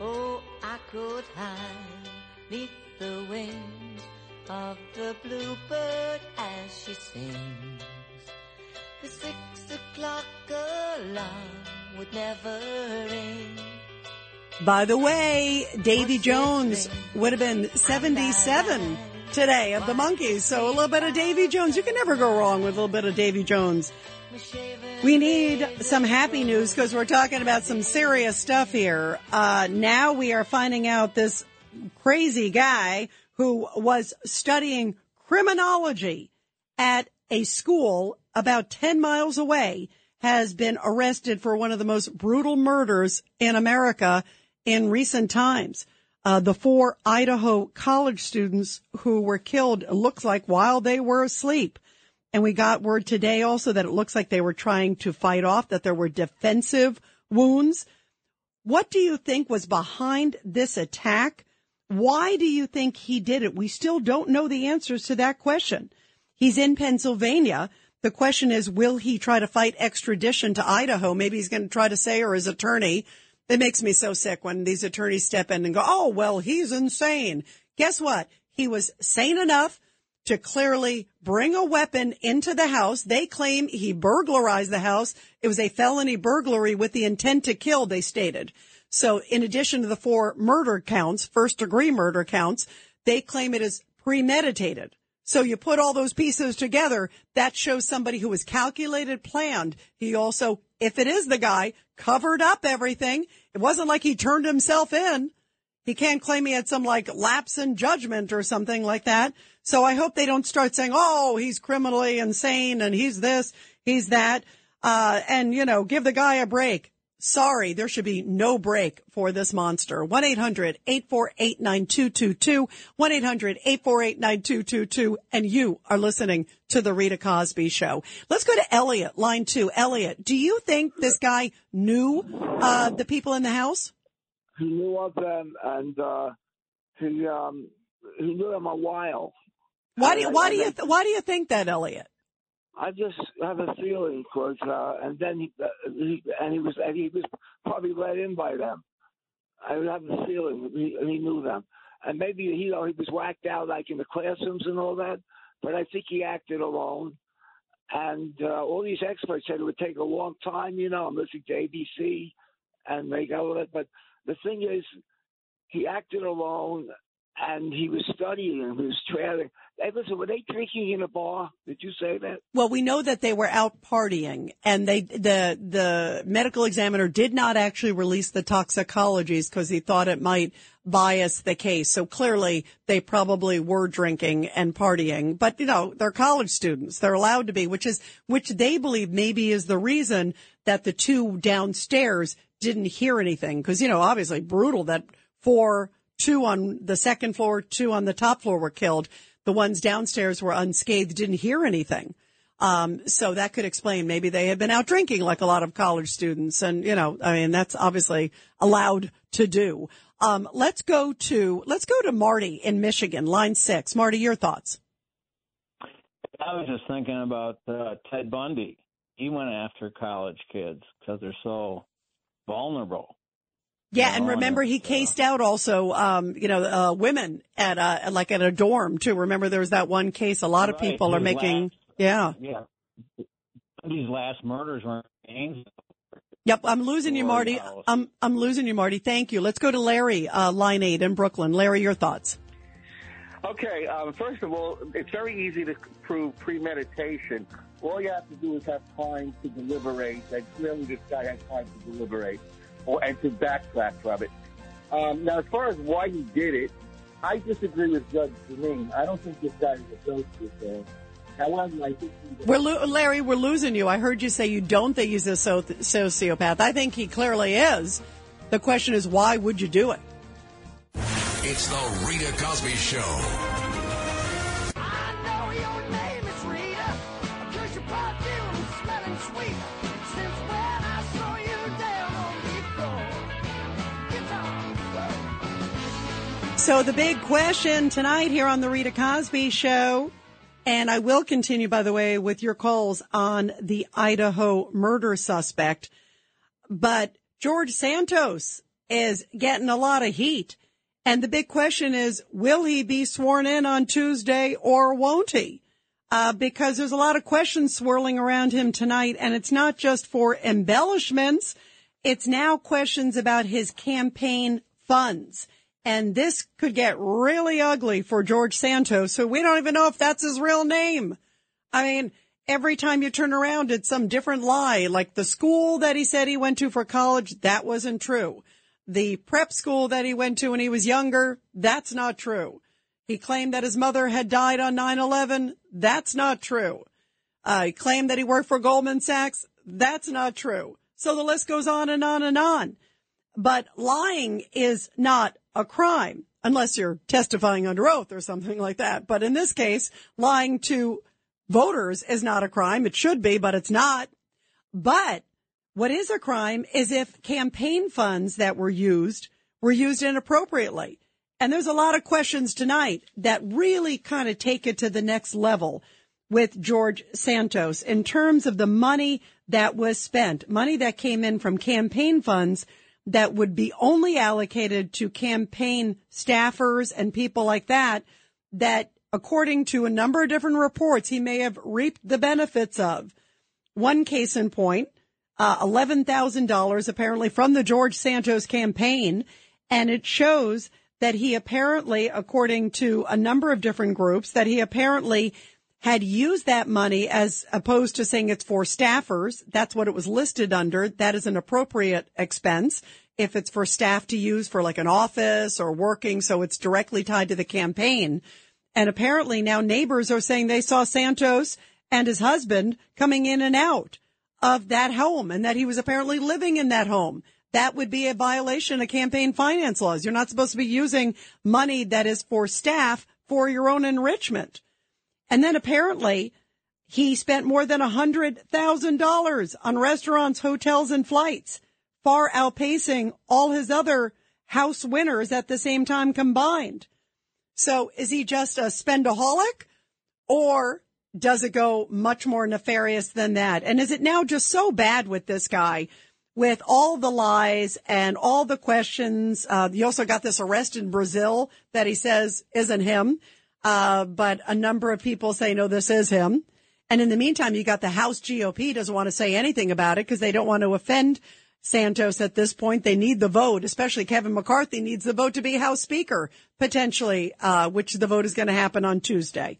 Oh, I could hide neath the wings of the bluebird as she sings. The six o'clock alarm would never ring. By the way, Davy Jones would have been 77 today of the Monkees. So a little bit of Davy Jones. You can never go wrong with a little bit of Davy Jones. We need some happy news because we're talking about some serious stuff here. Uh, now we are finding out this crazy guy who was studying criminology at a school about 10 miles away has been arrested for one of the most brutal murders in America in recent times. Uh, the four Idaho college students who were killed looks like while they were asleep. And we got word today also that it looks like they were trying to fight off, that there were defensive wounds. What do you think was behind this attack? Why do you think he did it? We still don't know the answers to that question. He's in Pennsylvania. The question is, will he try to fight extradition to Idaho? Maybe he's going to try to say, or his attorney. It makes me so sick when these attorneys step in and go, oh, well, he's insane. Guess what? He was sane enough to clearly bring a weapon into the house. They claim he burglarized the house. It was a felony burglary with the intent to kill, they stated. So in addition to the four murder counts, first degree murder counts, they claim it is premeditated. So you put all those pieces together, that shows somebody who was calculated, planned. He also, if it is the guy, covered up everything. It wasn't like he turned himself in. He can't claim he had some like lapse in judgment or something like that. So I hope they don't start saying, oh, he's criminally insane and he's this, he's that. Uh, and you know, give the guy a break. Sorry, there should be no break for this monster. 1-800-848-9222, 1-800-848-9222, and you are listening to the Rita Cosby Show. Let's go to Elliot, line two. Elliot, do you think this guy knew, uh, the people in the house? He knew of them, and uh, he um, he knew them a while. Why do you, why do you, then- why do you think that, Elliot? I just have a feeling because, uh, and then he, uh, he and he was and he was probably let in by them. I have a feeling he, he knew them, and maybe you know he was whacked out like in the classrooms and all that. But I think he acted alone, and uh, all these experts said it would take a long time. You know, I'm listening to ABC, and they got all that. But the thing is, he acted alone, and he was studying he was trailing. Hey, listen, were they drinking in a bar? Did you say that? Well, we know that they were out partying and they, the, the medical examiner did not actually release the toxicologies because he thought it might bias the case. So clearly they probably were drinking and partying, but you know, they're college students. They're allowed to be, which is, which they believe maybe is the reason that the two downstairs didn't hear anything. Cause you know, obviously brutal that four, two on the second floor, two on the top floor were killed. The ones downstairs were unscathed, didn't hear anything. Um, so that could explain maybe they had been out drinking like a lot of college students. And, you know, I mean, that's obviously allowed to do. Um, let's go to, let's go to Marty in Michigan, line six. Marty, your thoughts. I was just thinking about uh, Ted Bundy. He went after college kids because they're so vulnerable. Yeah, and Oh, remember he cased out also, um, you know, uh, women at a, like at a dorm too. Remember there was that one case. A lot of Right, people are making, last- yeah. Yeah. Bundy's last murders were in Yep, I'm losing you, Marty. House. I'm I'm losing you, Marty. Thank you. Let's go to Larry, uh, line eight in Brooklyn. Larry, your thoughts. Okay, um, first of all, it's very easy to prove premeditation. All you have to do is have time to deliberate, and clearly this guy had time to deliberate, or and to backtrack from it. Um, now, as far as why he did it, I disagree with Judge Jeanine. I don't think this guy is a sociopath. However, I think he's a We're lo- Larry, we're losing you. I heard you say you don't think he's a so- sociopath. I think he clearly is. The question is, why would you do it? It's the Rita Cosby Show. So the big question tonight here on the Rita Cosby Show, and I will continue, by the way, with your calls on the Idaho murder suspect. But George Santos is getting a lot of heat. And the big question is, will he be sworn in on Tuesday or won't he? Uh, because there's a lot of questions swirling around him tonight, and it's not just for embellishments. It's now questions about his campaign funds. And this could get really ugly for George Santos, who we don't even know if that's his real name. I mean, every time you turn around, it's some different lie. Like the school that he said he went to for college, that wasn't true. The prep school that he went to when he was younger, that's not true. He claimed that his mother had died on 9-11. That's not true. Uh, he claimed that he worked for Goldman Sachs. That's not true. So the list goes on and on and on. But lying is not a crime unless you're testifying under oath or something like that. But in this case, lying to voters is not a crime. It should be, but it's not. But what is a crime is if campaign funds that were used were used inappropriately. And there's a lot of questions tonight that really kind of take it to the next level with George Santos in terms of the money that was spent, money that came in from campaign funds that would be only allocated to campaign staffers and people like that, that according to a number of different reports, he may have reaped the benefits of. One case in point, uh, $11,000 apparently from the George Santos campaign. And it shows that he apparently, according to a number of different groups, that he apparently had used that money as opposed to saying it's for staffers. That's what it was listed under. That is an appropriate expense if it's for staff to use for like an office or working. So it's directly tied to the campaign. And apparently now neighbors are saying they saw Santos and his husband coming in and out of that home and that he was apparently living in that home. That would be a violation of campaign finance laws. You're not supposed to be using money that is for staff for your own enrichment. And then apparently he spent more than a hundred thousand dollars on restaurants, hotels, and flights, far outpacing all his other house winners at the same time combined. So is he just a spendaholic or does it go much more nefarious than that? And is it now just so bad with this guy with all the lies and all the questions? Uh, you also got this arrest in Brazil that he says isn't him. Uh, but a number of people say, no, this is him. And in the meantime, you got the House GOP doesn't want to say anything about it because they don't want to offend Santos at this point. They need the vote, especially Kevin McCarthy needs the vote to be House Speaker potentially, uh, which the vote is going to happen on Tuesday.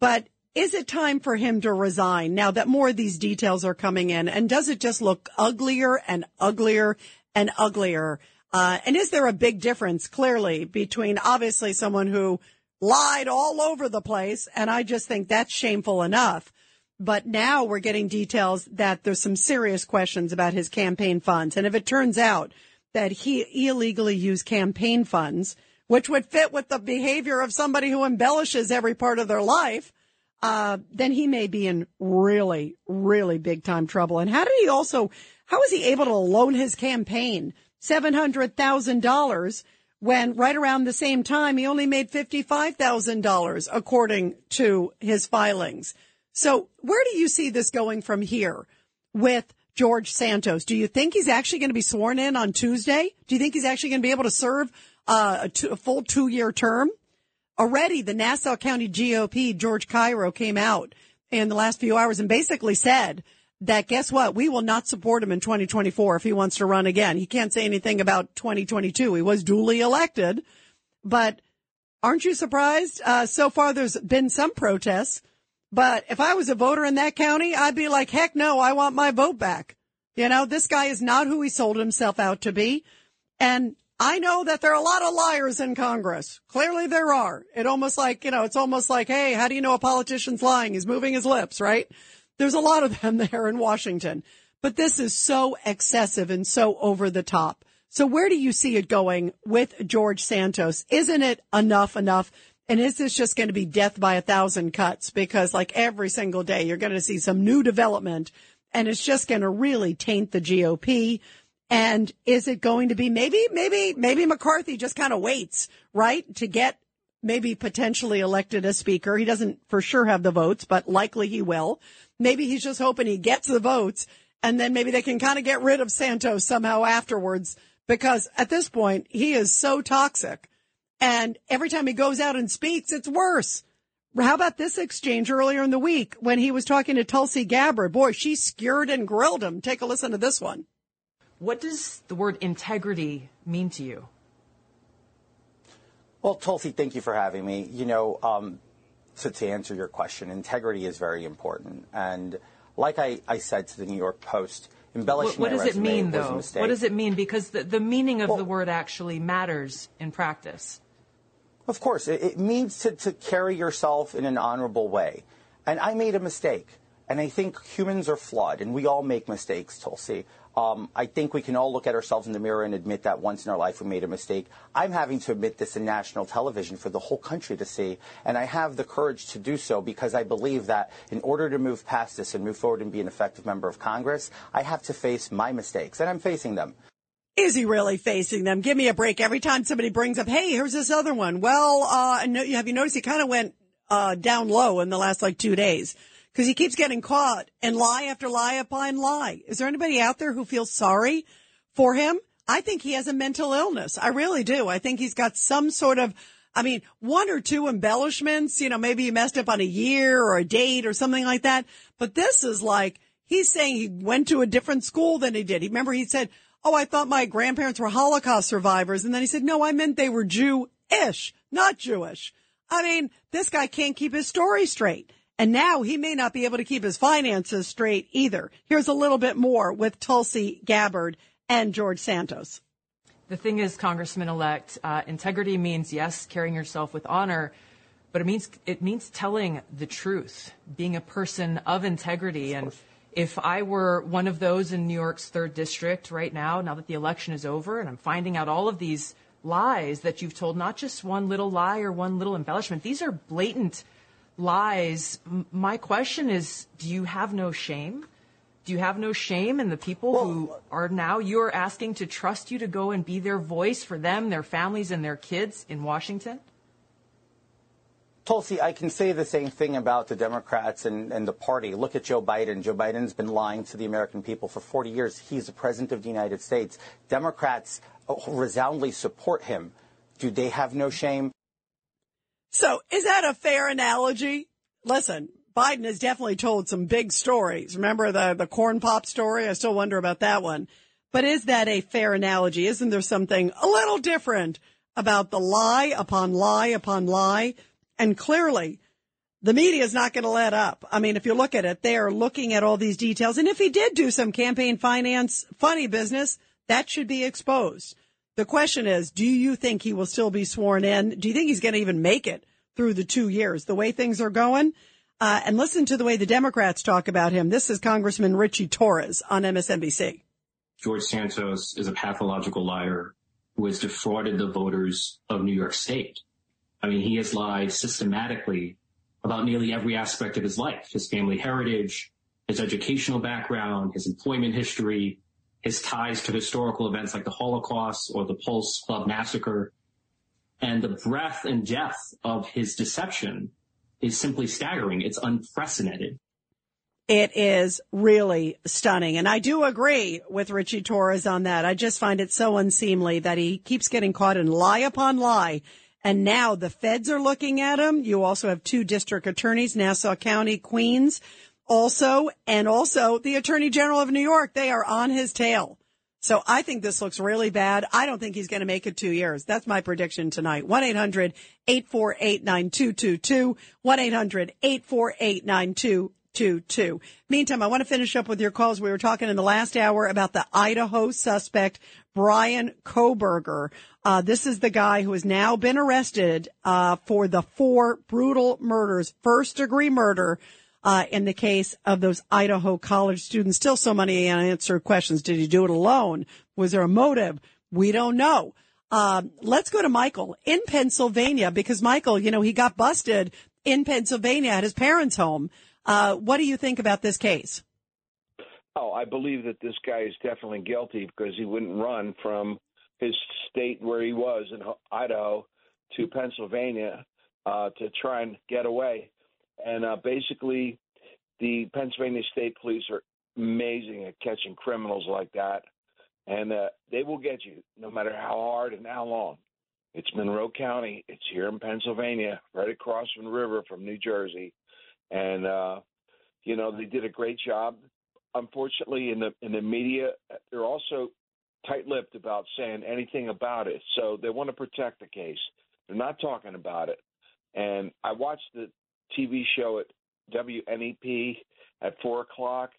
But is it time for him to resign now that more of these details are coming in? And does it just look uglier and uglier and uglier? Uh, and is there a big difference clearly between obviously someone who lied all over the place? And I just think that's shameful enough. But now we're getting details that there's some serious questions about his campaign funds. And if it turns out that he illegally used campaign funds, which would fit with the behavior of somebody who embellishes every part of their life, uh, then he may be in really, really big time trouble. And how did he also, how was he able to loan his campaign $700,000 when right around the same time he only made $55,000 according to his filings? So where do you see this going from here with George Santos? Do you think he's actually going to be sworn in on Tuesday? Do you think he's actually going to be able to serve uh, a, two, a full two year term? Already, the Nassau County GOP, George Cairo, came out in the last few hours and basically said that guess what? We will not support him in 2024 if he wants to run again. He can't say anything about 2022. He was duly elected, but aren't you surprised? Uh, so far, there's been some protests, but if I was a voter in that county, I'd be like, heck no, I want my vote back. You know, this guy is not who he sold himself out to be. And I know that there are a lot of liars in Congress. Clearly there are. It almost like, you know, it's almost like, hey, how do you know a politician's lying? He's moving his lips, right? There's a lot of them [LAUGHS] there in Washington. But this is so excessive and so over the top. So where do you see it going with George Santos? Isn't it enough enough? And is this just going to be death by a thousand cuts? Because like every single day, you're going to see some new development and it's just going to really taint the GOP. And is it going to be maybe, maybe, maybe McCarthy just kind of waits, right? To get maybe potentially elected as speaker. He doesn't for sure have the votes, but likely he will. Maybe he's just hoping he gets the votes and then maybe they can kind of get rid of Santos somehow afterwards because at this point he is so toxic. And every time he goes out and speaks, it's worse. How about this exchange earlier in the week when he was talking to Tulsi Gabbard? Boy, she skewered and grilled him. Take a listen to this one. What does the word integrity mean to you? Well, Tulsi, thank you for having me. You know, um, so to answer your question, integrity is very important. And like I, I said to the New York Post, embellishing what, what does it mean, though? What does it mean? Because the, the meaning of well, the word actually matters in practice. Of course. It, it means to, to carry yourself in an honorable way. And I made a mistake. And I think humans are flawed, and we all make mistakes, Tulsi. Um, I think we can all look at ourselves in the mirror and admit that once in our life we made a mistake. I'm having to admit this in national television for the whole country to see, and I have the courage to do so because I believe that in order to move past this and move forward and be an effective member of Congress, I have to face my mistakes, and I'm facing them. Is he really facing them? Give me a break. Every time somebody brings up, hey, here's this other one. Well, uh, have you noticed he kind of went uh, down low in the last like two days? Because he keeps getting caught and lie after lie upon lie. Is there anybody out there who feels sorry for him? I think he has a mental illness. I really do. I think he's got some sort of, I mean, one or two embellishments, you know, maybe he messed up on a year or a date or something like that. But this is like, he's saying he went to a different school than he did. He remember he said, Oh, I thought my grandparents were Holocaust survivors. And then he said, no, I meant they were Jew-ish, not Jewish. I mean, this guy can't keep his story straight. And now he may not be able to keep his finances straight either. Here's a little bit more with Tulsi Gabbard and George Santos. The thing is, Congressman elect, uh, integrity means, yes, carrying yourself with honor, but it means, it means telling the truth, being a person of integrity. And if I were one of those in New York's third district right now, now that the election is over and I'm finding out all of these lies that you've told, not just one little lie or one little embellishment, these are blatant lies. M- My question is, do you have no shame? Do you have no shame in the people who are now you're asking to trust you to go and be their voice for them, their families, and their kids in Washington? Tulsi, I can say the same thing about the Democrats and, and the party. Look at Joe Biden. Joe Biden's been lying to the American people for 40 years. He's the president of the United States. Democrats uh, resoundingly support him. Do they have no shame? So is that a fair analogy? Listen, Biden has definitely told some big stories. Remember the, the corn pop story? I still wonder about that one. But is that a fair analogy? Isn't there something a little different about the lie upon lie upon lie? And clearly the media is not going to let up. I mean, if you look at it, they are looking at all these details. And if he did do some campaign finance funny business, that should be exposed. The question is, do you think he will still be sworn in? Do you think he's going to even make it through the two years? The way things are going? Uh, and listen to the way the Democrats talk about him. This is Congressman Richie Torres on MSNBC. George Santos is a pathological liar who has defrauded the voters of New York State. I mean, he has lied systematically about nearly every aspect of his life, his family heritage, his educational background, his employment history, his ties to historical events like the Holocaust or the Pulse Club massacre. And the breadth and depth of his deception is simply staggering. It's unprecedented. It is really stunning. And I do agree with Richie Torres on that. I just find it so unseemly that he keeps getting caught in lie upon lie. And now the feds are looking at him. You also have two district attorneys, Nassau County, Queens, also, and also the attorney general of New York. They are on his tail. So I think this looks really bad. I don't think he's going to make it two years. That's my prediction tonight. 1-800-848-9222. 1-800-848-9222. Meantime, I want to finish up with your calls. We were talking in the last hour about the Idaho suspect, Brian Kohberger. Uh, this is the guy who has now been arrested, uh, for the four brutal murders, first degree murder, uh, in the case of those Idaho college students. Still so many unanswered questions. Did he do it alone? Was there a motive? We don't know. Um, let's go to Michael in Pennsylvania because Michael, you know, he got busted in Pennsylvania at his parents' home. Uh, what do you think about this case? Oh, I believe that this guy is definitely guilty because he wouldn't run from his state where he was in Idaho to Pennsylvania uh, to try and get away. And uh, basically, the Pennsylvania State Police are amazing at catching criminals like that, and uh, they will get you no matter how hard and how long. It's Monroe County. It's here in Pennsylvania, right across from the river from New Jersey, and uh, you know they did a great job. Unfortunately, in the in the media, they're also tight-lipped about saying anything about it. So they want to protect the case. They're not talking about it. And I watched the TV show at WNEP at four o'clock,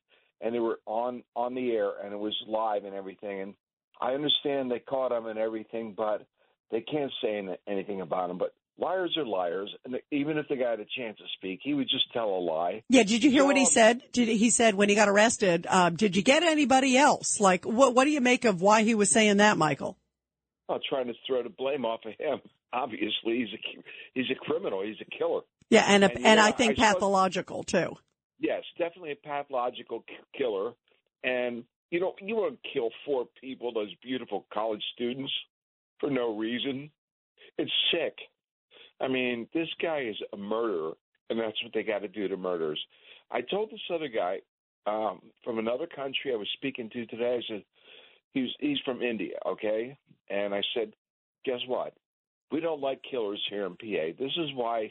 and they were on on the air, and it was live and everything. And I understand they caught him and everything, but they can't say anything about him. But liars are liars, and even if the guy had a chance to speak, he would just tell a lie. Yeah, did you hear what he said? Did he said when he got arrested? Uh, did you get anybody else? Like, what what do you make of why he was saying that, Michael? I'm trying to throw the blame off of him. [LAUGHS] Obviously, he's a he's a criminal. He's a killer. Yeah, and a, And, and, know, I think I pathological too. Yes, definitely a pathological killer. And you know, you want to kill four people, those beautiful college students, for no reason. It's sick. I mean, this guy is a murderer, and that's what they got to do to murderers. I told this other guy um, from another country I was speaking to today. I said he's he's from India, okay? And I said, guess what? We don't like killers here in PA. This is why,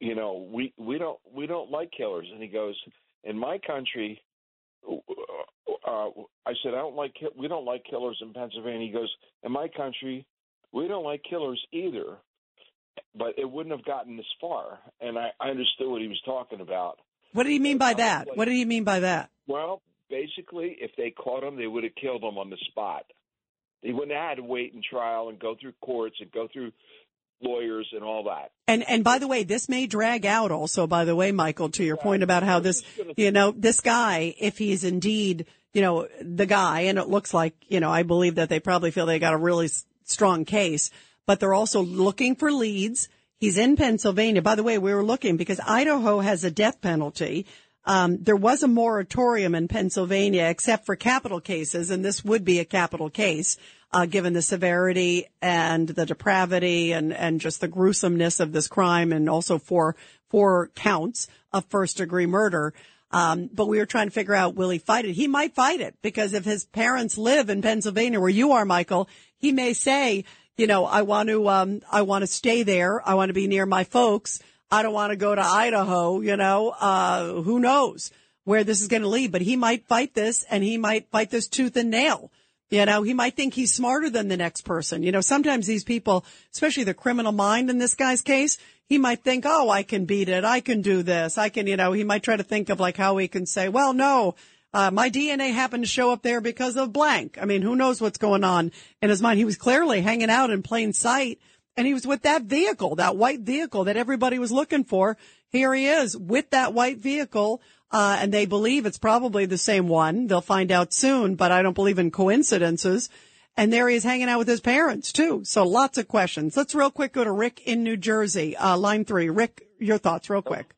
you know, we we don't we don't like killers. And he goes, in my country, uh, I said I don't like we don't like killers in Pennsylvania. He goes, in my country, we don't like killers either. But it wouldn't have gotten this far, and I, I understood what he was talking about. What did he mean by that? What did he mean by that? Well, basically, if they caught him, they would have killed him on the spot. He wouldn't have had to wait in trial and go through courts and go through lawyers and all that. And and by the way, this may drag out also, by the way, Michael, to your point about how this, you know, this guy, if he's indeed, you know, the guy, and it looks like, you know, I believe that they probably feel they got a really strong case, but they're also looking for leads. He's in Pennsylvania. By the way, we were looking because Idaho has a death penalty. Um, there was a moratorium in Pennsylvania except for capital cases, and this would be a capital case, uh, given the severity and the depravity and, and just the gruesomeness of this crime and also for, four counts of first degree murder. Um, but we were trying to figure out, will he fight it? He might fight it because if his parents live in Pennsylvania where you are, Michael, he may say, you know, I want to, um, I want to stay there. I want to be near my folks. I don't want to go to Idaho, you know, uh, who knows where this is going to lead, but he might fight this and he might fight this tooth and nail. You know, he might think he's smarter than the next person. You know, sometimes these people, especially the criminal mind in this guy's case, he might think, oh, I can beat it. I can do this. I can, you know, he might try to think of like how he can say, well, no, uh, my DNA happened to show up there because of blank. I mean, who knows what's going on in his mind? He was clearly hanging out in plain sight and he was with that vehicle, that white vehicle that everybody was looking for. Here he is with that white vehicle. Uh, and they believe it's probably the same one. They'll find out soon, but I don't believe in coincidences. And there he is hanging out with his parents too. So lots of questions. Let's real quick go to Rick in New Jersey, uh, line three. Rick, your thoughts real quick.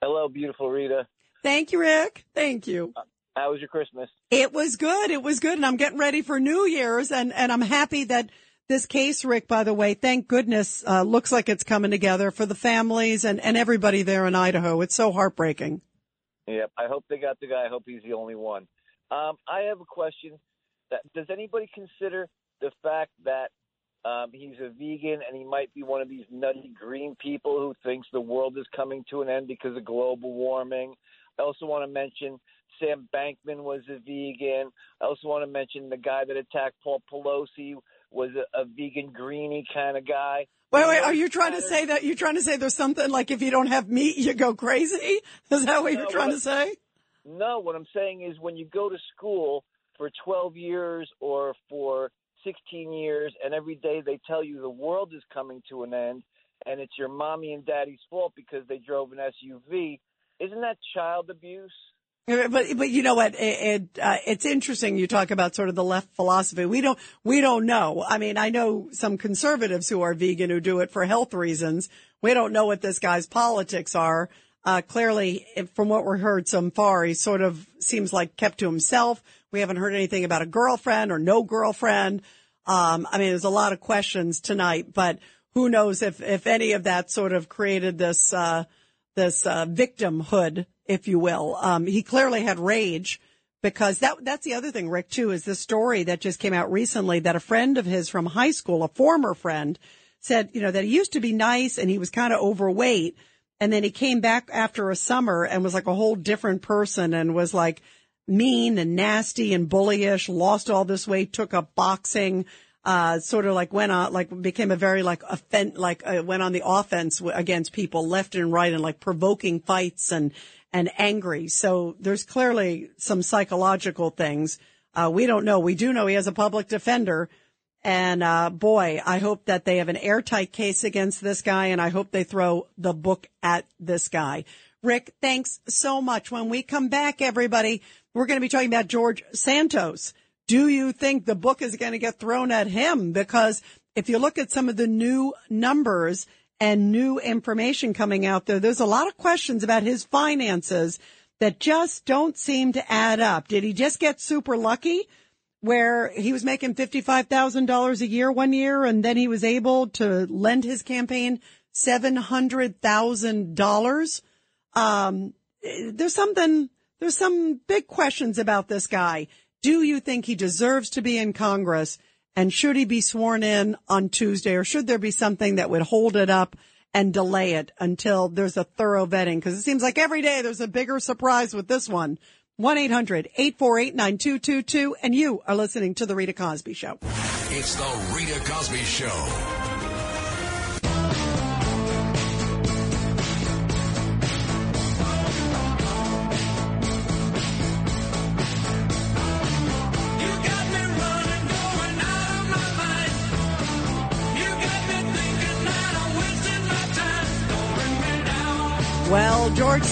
Hello, beautiful Rita. Thank you, Rick. Thank you. How was your Christmas? It was good. It was good. And I'm getting ready for New Year's and, and I'm happy that this case, Rick, by the way, thank goodness, uh, looks like it's coming together for the families and, and everybody there in Idaho. It's so heartbreaking. Yep. I hope they got the guy. I hope he's the only one. Um, I have a question. That, does anybody consider the fact that um, he's a vegan and he might be one of these nutty green people who thinks the world is coming to an end because of global warming? I also want to mention Sam Bankman was a vegan. I also want to mention the guy that attacked Paul Pelosi was a, a vegan greeny kind of guy. Wait, wait, are you trying to say that you're trying to say there's something like if you don't have meat, you go crazy? Is that what you're trying what- to say? No, what I'm saying is when you go to school for 12 years or for 16 years and every day they tell you the world is coming to an end and it's your mommy and daddy's fault because they drove an SUV, isn't that child abuse? But but you know what? It, it uh, it's interesting. You talk about sort of the left philosophy. We don't we don't know. I mean, I know some conservatives who are vegan who do it for health reasons. We don't know what this guy's politics are. Uh, clearly, from what we're heard so far, he sort of seems like kept to himself. We haven't heard anything about a girlfriend or no girlfriend. Um, I mean, there's a lot of questions tonight, but who knows if if any of that sort of created this. Uh, this uh, victimhood, if you will. Um, he clearly had rage because that that's the other thing, Rick, too, is this story that just came out recently that a friend of his from high school, a former friend, said, you know, that he used to be nice and he was kind of overweight. And then he came back after a summer and was like a whole different person and was like mean and nasty and bullyish, lost all this weight, took up boxing, uh, sort of like went on, like became a very like offen, like uh, went on the offense against people left and right and like provoking fights and, and angry. So there's clearly some psychological things. Uh, we don't know. We do know he has a public defender And uh, boy, I hope that they have an airtight case against this guy, and I hope they throw the book at this guy. Rick, thanks so much. When we come back, everybody, we're going to be talking about George Santos. Do you think the book is going to get thrown at him? Because if you look at some of the new numbers and new information coming out there, there's a lot of questions about his finances that just don't seem to add up. Did he just get super lucky? where he was making $55,000 a year one year and then he was able to lend his campaign $700,000. Um, there's something, there's some big questions about this guy. Do you think he deserves to be in Congress? And should he be sworn in on Tuesday or should there be something that would hold it up and delay it until there's a thorough vetting? Cause it seems like every day there's a bigger surprise with this one. 1-800-848-9222 and you are listening to the Rita Cosby Show. It's the Rita Cosby Show.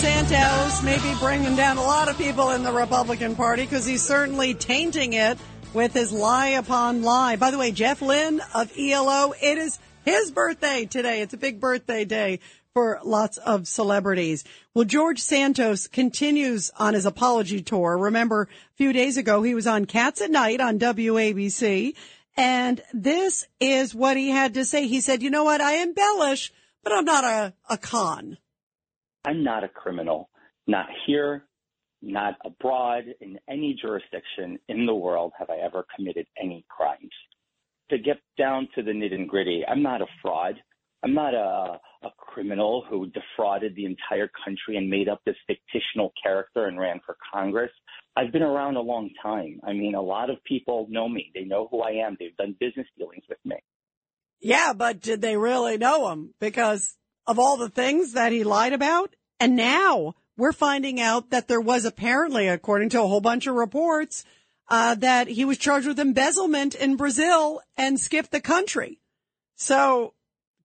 Santos may be bringing down a lot of people in the Republican Party because he's certainly tainting it with his lie upon lie. By the way, Jeff Lynne of ELO, it is his birthday today. It's a big birthday day for lots of celebrities. Well, George Santos continues on his apology tour. Remember, a few days ago, he was on Cats at Night on WABC. And this is what he had to say. He said, you know what? I embellish, but I'm not a, a con. I'm not a criminal, not here, not abroad, in any jurisdiction in the world have I ever committed any crimes. To get down to the nitty gritty, I'm not a fraud. I'm not a, a criminal who defrauded the entire country and made up this fictional character and ran for Congress. I've been around a long time. I mean, a lot of people know me. They know who I am. They've done business dealings with me. Yeah, but did they really know him? Because of all the things that he lied about. And now we're finding out that there was apparently, according to a whole bunch of reports, uh, that he was charged with embezzlement in Brazil and skipped the country. So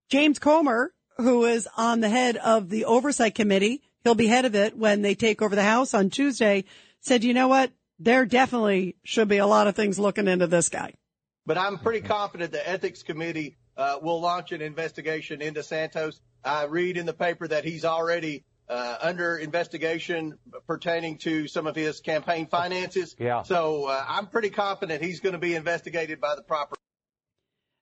James Comer, who is on the head of the oversight committee, he'll be head of it when they take over the House on Tuesday, said, you know what? There definitely should be a lot of things looking into this guy. But I'm pretty confident the ethics committee uh, will launch an investigation into Santos. I read in the paper that he's already uh, under investigation pertaining to some of his campaign finances. Yeah. So uh, I'm pretty confident he's going to be investigated by the proper.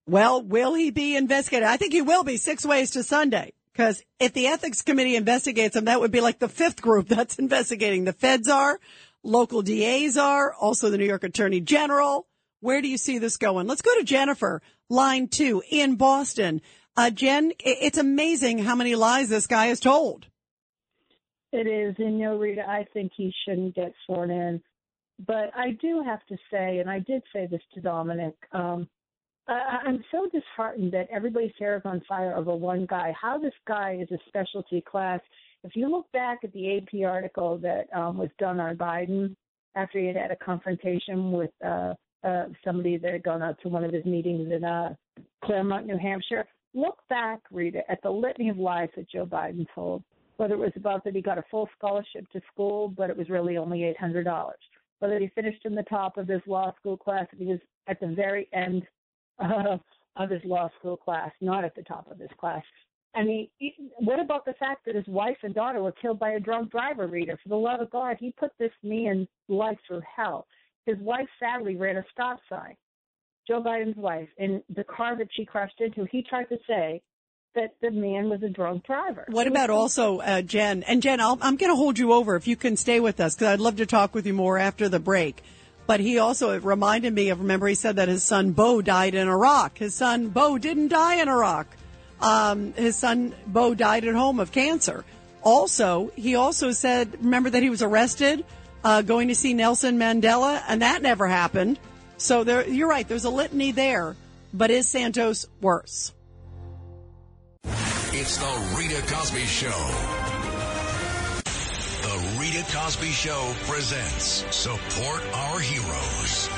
Well, will he be investigated? I think he will be six ways to Sunday. Because if the ethics committee investigates him, that would be like the fifth group [LAUGHS] that's investigating. The feds are, local DAs are, also the New York Attorney General. Where do you see this going? Let's go to Jennifer, line two in Boston. Uh, Jen, it's amazing how many lies this guy has told. It is. And, you know, Rita, I think he shouldn't get sworn in. But I do have to say, and I did say this to Dominic, um, I, I'm so disheartened that everybody's hair is on fire over one guy. How this guy is a specialty class. If you look back at the AP article that um, was done on Biden after he had had a confrontation with uh, uh, somebody that had gone out to one of his meetings in uh, Claremont, New Hampshire, look back, Rita, at the litany of lies that Joe Biden told. Whether it was about that he got a full scholarship to school, but it was really only eight hundred dollars. Whether he finished in the top of his law school class, he was at the very end uh, [LAUGHS] of his law school class, not at the top of his class. I mean, what about the fact that his wife and daughter were killed by a drunk driver? Reader, for the love of God, he put this man's life through hell. His wife sadly ran a stop sign. Joe Biden's wife, in the car that she crashed into, he tried to say that the man was a drunk driver. What about also uh, Jen? And Jen, i am going to hold you over if you can stay with us because I'd love to talk with you more after the break. But he also it reminded me of remember he said that his son Bo died in Iraq. His son Bo didn't die in Iraq. Um, his son Bo died at home of cancer. Also, he also said remember that he was arrested uh, going to see Nelson Mandela, and that never happened. So there, you're right. There's a litany there. But is Santos worse? It's the Rita Cosby Show. The Rita Cosby Show presents Support Our Heroes.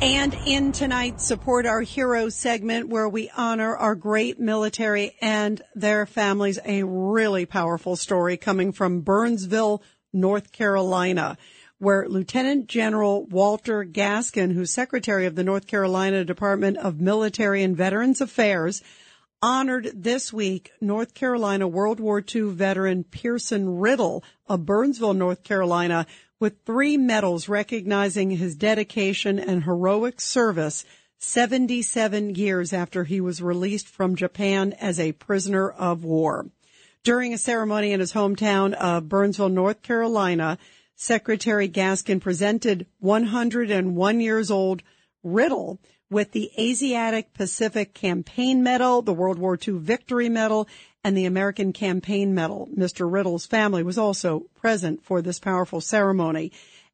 And in tonight's Support Our Heroes segment, where we honor our great military and their families, a really powerful story coming from Burnsville, North Carolina, where Lieutenant General Walter Gaskin, who's Secretary of the North Carolina Department of Military and Veterans Affairs, honored this week North Carolina World War II veteran Pearson Riddle of Burnsville, North Carolina, with three medals recognizing his dedication and heroic service 77 years after he was released from Japan as a prisoner of war. During a ceremony in his hometown of Burnsville, North Carolina, Secretary Gaskin presented 101 years old Riddle with the Asiatic Pacific Campaign Medal, the World War II Victory Medal, and the American Campaign Medal. Mr. Riddle's family was also present for this powerful ceremony.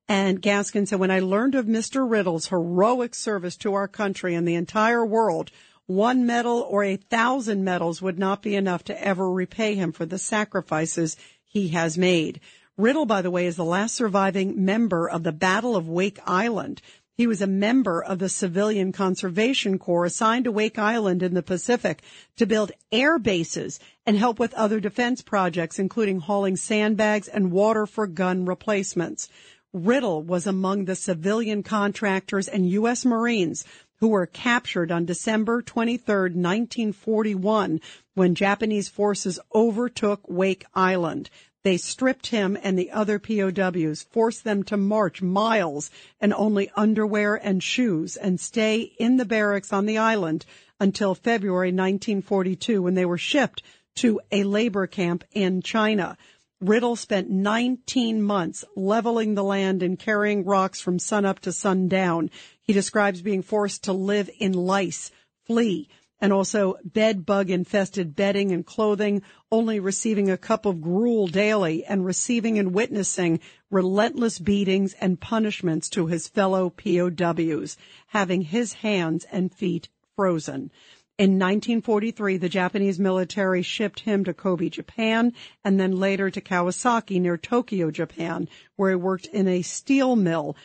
And Gaskin said, when I learned of Mr. Riddle's heroic service to our country and the entire world, one medal or a thousand medals would not be enough to ever repay him for the sacrifices he has made. Riddle, by the way, is the last surviving member of the Battle of Wake Island. He was a member of the Civilian Conservation Corps assigned to Wake Island in the Pacific to build air bases and help with other defense projects, including hauling sandbags and water for gun replacements. Riddle was among the civilian contractors and U.S. Marines who were captured on December 23, 1941, when Japanese forces overtook Wake Island. They stripped him and the other POWs, forced them to march miles in only underwear and shoes and stay in the barracks on the island until February 1942 when they were shipped to a labor camp in China. Riddle spent 19 months leveling the land and carrying rocks from sunup to sundown. He describes being forced to live in lice, flea, and also bed bug infested bedding and clothing, only receiving a cup of gruel daily and receiving and witnessing relentless beatings and punishments to his fellow POWs, having his hands and feet frozen. In 1943, the Japanese military shipped him to Kobe, Japan, and then later to Kawasaki near Tokyo, Japan, where he worked in a steel mill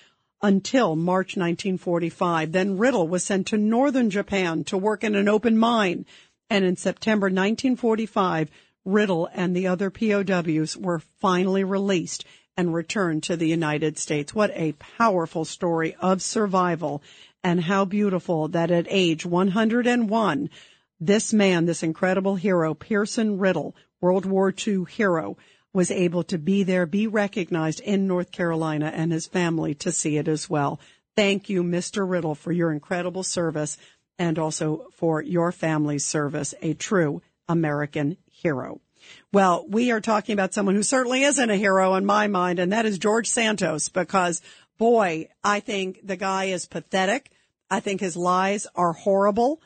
until March 1945. Then Riddle was sent to northern Japan to work in an open mine. And in September 1945, Riddle and the other POWs were finally released and returned to the United States. What a powerful story of survival and how beautiful that at age 101, this man, this incredible hero, Pearson Riddle, World War II hero, was able to be there, be recognized in North Carolina and his family to see it as well. Thank you, Mr. Riddle, for your incredible service and also for your family's service, a true American hero. Well, we are talking about someone who certainly isn't a hero in my mind, and that is George Santos, because boy, I think the guy is pathetic. I think his lies are horrible.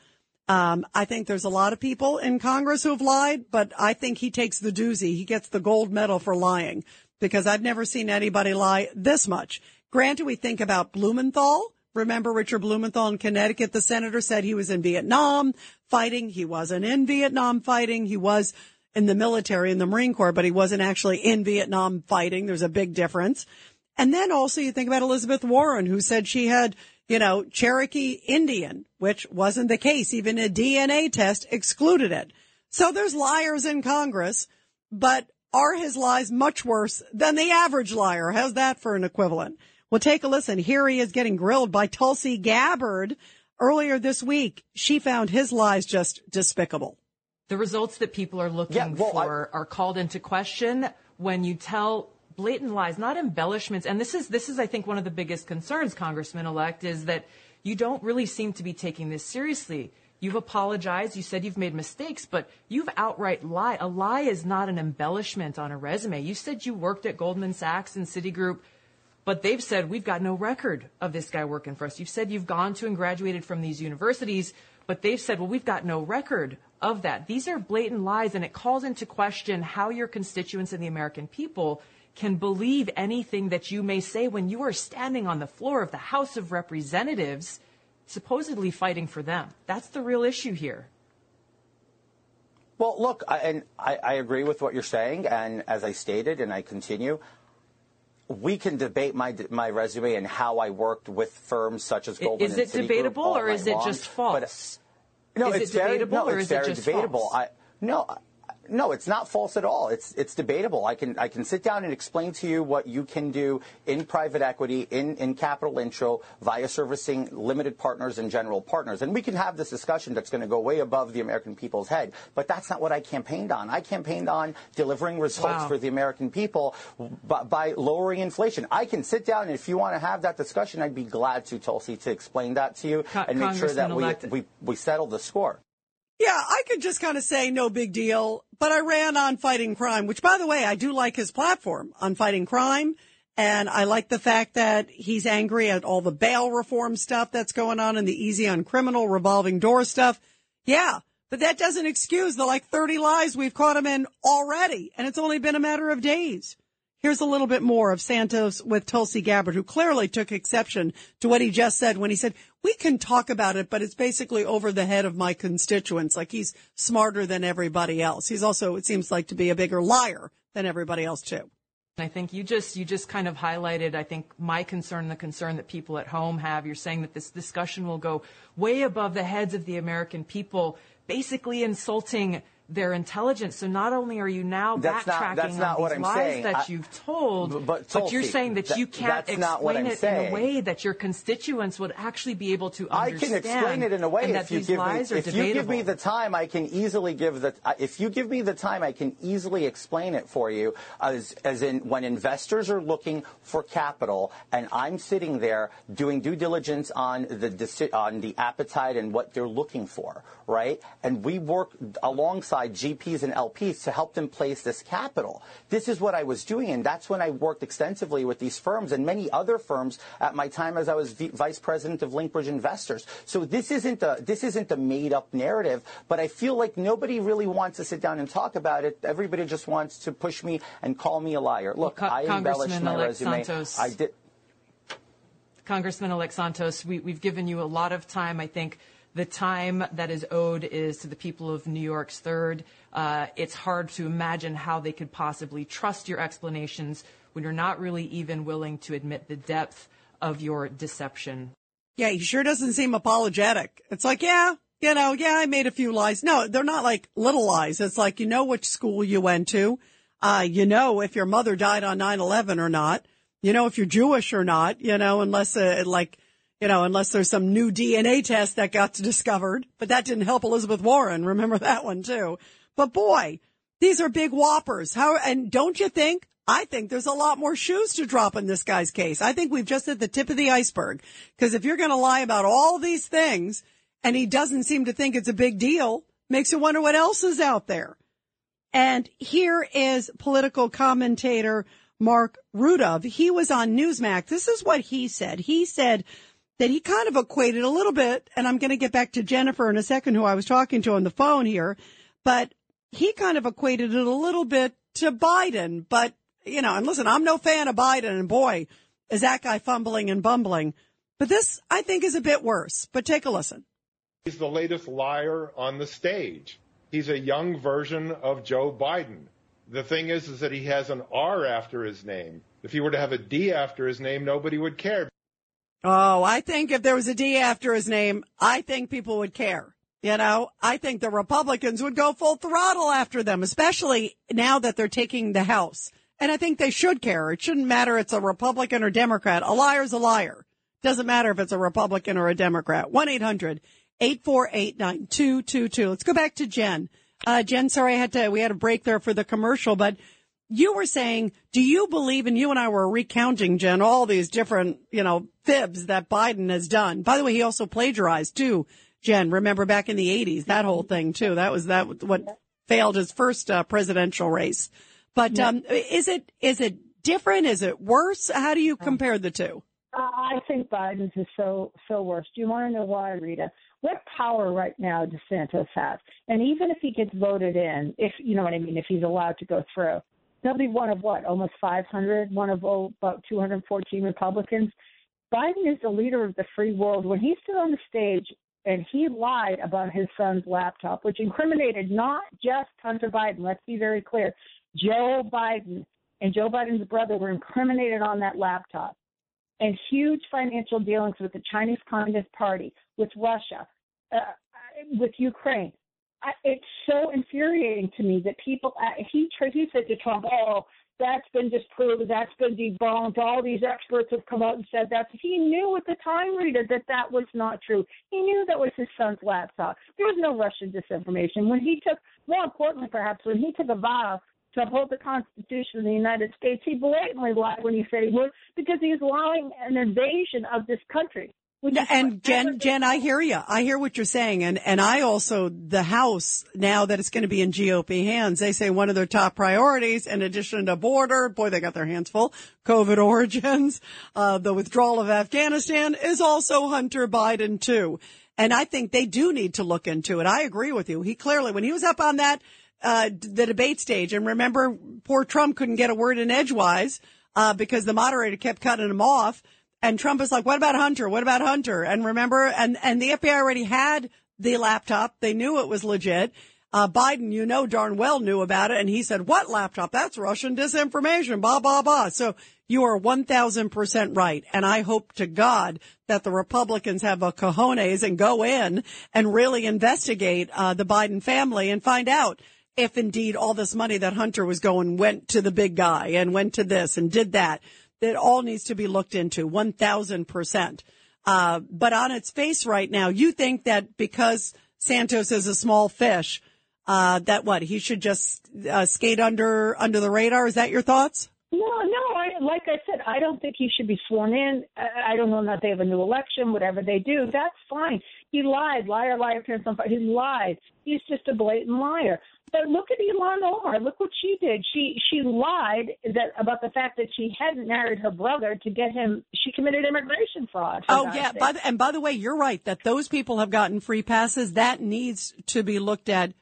Um, I think there's a lot of people in Congress who have lied, but I think he takes the doozy. He gets the gold medal for lying because I've never seen anybody lie this much. Granted, we think about Blumenthal. Remember Richard Blumenthal in Connecticut? The senator said he was in Vietnam fighting. He wasn't in Vietnam fighting. He was in the military, in the Marine Corps, but he wasn't actually in Vietnam fighting. There's a big difference. And then also you think about Elizabeth Warren, who said she had you know, Cherokee Indian, which wasn't the case. Even a DNA test excluded it. So there's liars in Congress, but are his lies much worse than the average liar? How's that for an equivalent? Well, take a listen. Here he is getting grilled by Tulsi Gabbard earlier this week. She found his lies just despicable. The results that people are looking yeah, well, for I... are called into question when you tell blatant lies, not embellishments. And this is, this is, I think, one of the biggest concerns, Congressman elect, is that you don't really seem to be taking this seriously. You've apologized. You said you've made mistakes, but you've outright lied. A lie is not an embellishment on a resume. You said you worked at Goldman Sachs and Citigroup, but they've said we've got no record of this guy working for us. You've said you've gone to and graduated from these universities, but they've said, well, we've got no record of that. These are blatant lies, and it calls into question how your constituents and the American people can believe anything that you may say when you are standing on the floor of the House of Representatives, supposedly fighting for them. That's the real issue here. Well, look, I, and I, I agree with what you're saying, and as I stated, and I continue, we can debate my my resume and how I worked with firms such as Goldman Is it debatable or is it long, just but- uh, false? no, Is it it's very, debatable no, or is it just debatable. false? I no. No, it's not false at all. It's it's debatable. I can I can sit down and explain to you what you can do in private equity, in, in capital intro, via servicing limited partners and general partners. And we can have this discussion that's going to go way above the American people's head. But that's not what I campaigned on. I campaigned on delivering results Wow. for the American people by, by lowering inflation. I can sit down and if you want to have that discussion, I'd be glad to, Tulsi, to explain that to you Co- and make sure that we, we, we settle the score. Yeah, I could just kind of say no big deal, but I ran on fighting crime, which by the way, I do like his platform on fighting crime. And I like the fact that he's angry at all the bail reform stuff that's going on and the easy on criminal revolving door stuff. Yeah, but that doesn't excuse the like 30 lies we've caught him in already. And it's only been a matter of days. Here's a little bit more of Santos with Tulsi Gabbard, who clearly took exception to what he just said when he said, we can talk about it, but it's basically over the head of my constituents. Like he's smarter than everybody else. He's also, it seems like to be a bigger liar than everybody else too. I think you just you just kind of highlighted I think my concern the concern that people at home have you're saying that this discussion will go way above the heads of the American people basically insulting their intelligence so not only are you now That's not- backtracking that's not on what these lies saying. that I- you've told But- but, but you're saying that that- you can't not explain it saying. in a way that your constituents would actually be able to understand. I can explain it in a way if you give me if you give me the time I can easily give the if you give me the time I can easily explain it for you as as in when investors are looking for capital and I'm sitting there doing due diligence on the on the appetite and what they're looking for right and we work alongside GPs and LPs to help them place this capital this is what I was doing and that's when I worked extensively with these firms and many other firms at my time as I was v- vice president of Linkbridge Investors. So this isn't a this isn't a made up narrative, but I feel like nobody really wants to sit down and talk about it. Everybody just wants to push me and call me a liar. Look, Co- I embellished my Congressman-elect resume. Santos. I did. Congressman-elect Santos, we, we've given you a lot of time. I think the time that is owed is to the people of New York's third. Uh, it's hard to imagine how they could possibly trust your explanations when you're not really even willing to admit the depth of your deception. Yeah, he sure doesn't seem apologetic. It's like, yeah, you know, yeah, I made a few lies. No, they're not like little lies. It's like, you know which school you went to. Uh, you know if your mother died on 9-11 or not. You know if you're Jewish or not, you know, unless, uh, like, you know, unless there's some new DNA test that got discovered. But that didn't help Elizabeth Warren. Remember that one too. But boy, these are big whoppers. How, and don't you think? I think there's a lot more shoes to drop in this guy's case. I think we've just hit the tip of the iceberg. Because if you're going to lie about all these things and he doesn't seem to think it's a big deal, makes you wonder what else is out there. And here is political commentator Marc Rudov. He was on Newsmax. This is what he said. He said that he kind of equated a little bit, and I'm going to get back to Jennifer in a second, who I was talking to on the phone here, but he kind of equated it a little bit to Biden. But, you know, and listen, I'm no fan of Biden, and boy, is that guy fumbling and bumbling. But this, I think, is a bit worse. But take a listen. He's the latest liar on the stage. He's a young version of Joe Biden. The thing is, is that he has an R after his name. If he were to have a D after his name, nobody would care. Oh, I think if there was a D after his name, I think people would care. You know, I think the Republicans would go full throttle after them, especially now that they're taking the House. And I think they should care. It shouldn't matter it's a Republican or Democrat. A liar's a liar. Doesn't matter if it's a Republican or a Democrat. 1-800-848-9222. Let's go back to Jen. Uh, Jen, sorry I had to, we had a break there for the commercial, but you were saying, do you believe, and you and I were recounting, Jen, all these different, you know, fibs that Biden has done. By the way, he also plagiarized too, Jen. Remember back in the 80s, that whole thing too. That was that what failed his first uh, presidential race. But um, is it is it different? Is it worse? How do you compare the two? I think Biden's is so so worse. Do you want to know why, Rita? What power right now does Santos have? And even if he gets voted in, if you know what I mean, if he's allowed to go through, they'll be one of what, almost 500, one of oh, about 214 Republicans. Biden is the leader of the free world. When he stood on the stage and he lied about his son's laptop, which incriminated not just Hunter Biden, let's be very clear, Joe Biden and Joe Biden's brother were incriminated on that laptop, and huge financial dealings with the Chinese Communist Party, with Russia, uh, with Ukraine. I, it's so infuriating to me that people. Uh, he he said to Trump, "Oh, that's been disproved. That's been debunked. All these experts have come out and said that." He knew at the time, Rita, that that was not true. He knew that was his son's laptop. There was no Russian disinformation. When he took, more importantly, perhaps, when he took a vow to uphold the Constitution of the United States, he blatantly lied when he said he would because he's allowing an invasion of this country. And Jen, Jen, I hear you. I hear what you're saying. And, and I also, the House, now that it's going to be in GOP hands, they say one of their top priorities, in addition to border, boy, they got their hands full, COVID [LAUGHS] origins, uh, the withdrawal of Afghanistan is also Hunter Biden too. And I think they do need to look into it. I agree with you. He clearly, when he was up on that, uh, the debate stage, and remember, poor Trump couldn't get a word in edgewise, uh, because the moderator kept cutting him off. And Trump is like, what about Hunter? What about Hunter? And remember, and, and the FBI already had the laptop. They knew it was legit. Uh, Biden, you know darn well knew about it. And he said, what laptop? That's Russian disinformation, blah, blah, blah. So you are 1000% right. And I hope to God that the Republicans have a cojones and go in and really investigate, uh, the Biden family and find out if indeed all this money that Hunter was going went to the big guy and went to this and did that that all needs to be looked into 1000%. Uh, but on its face right now, you think that because Santos is a small fish, uh, that what he should just uh, skate under under the radar? Is that your thoughts? No, no. I, like I said, I don't think he should be sworn in. I, I don't know that they have a new election. Whatever they do, that's fine. He lied, liar, liar, pants on fire. He lied. He's just a blatant liar. But look at Ilhan Omar. Look what she did. She she lied that about the fact that she hadn't married her brother to get him. She committed immigration fraud. Oh yeah, by the, and by the way, you're right that those people have gotten free passes. That needs to be looked at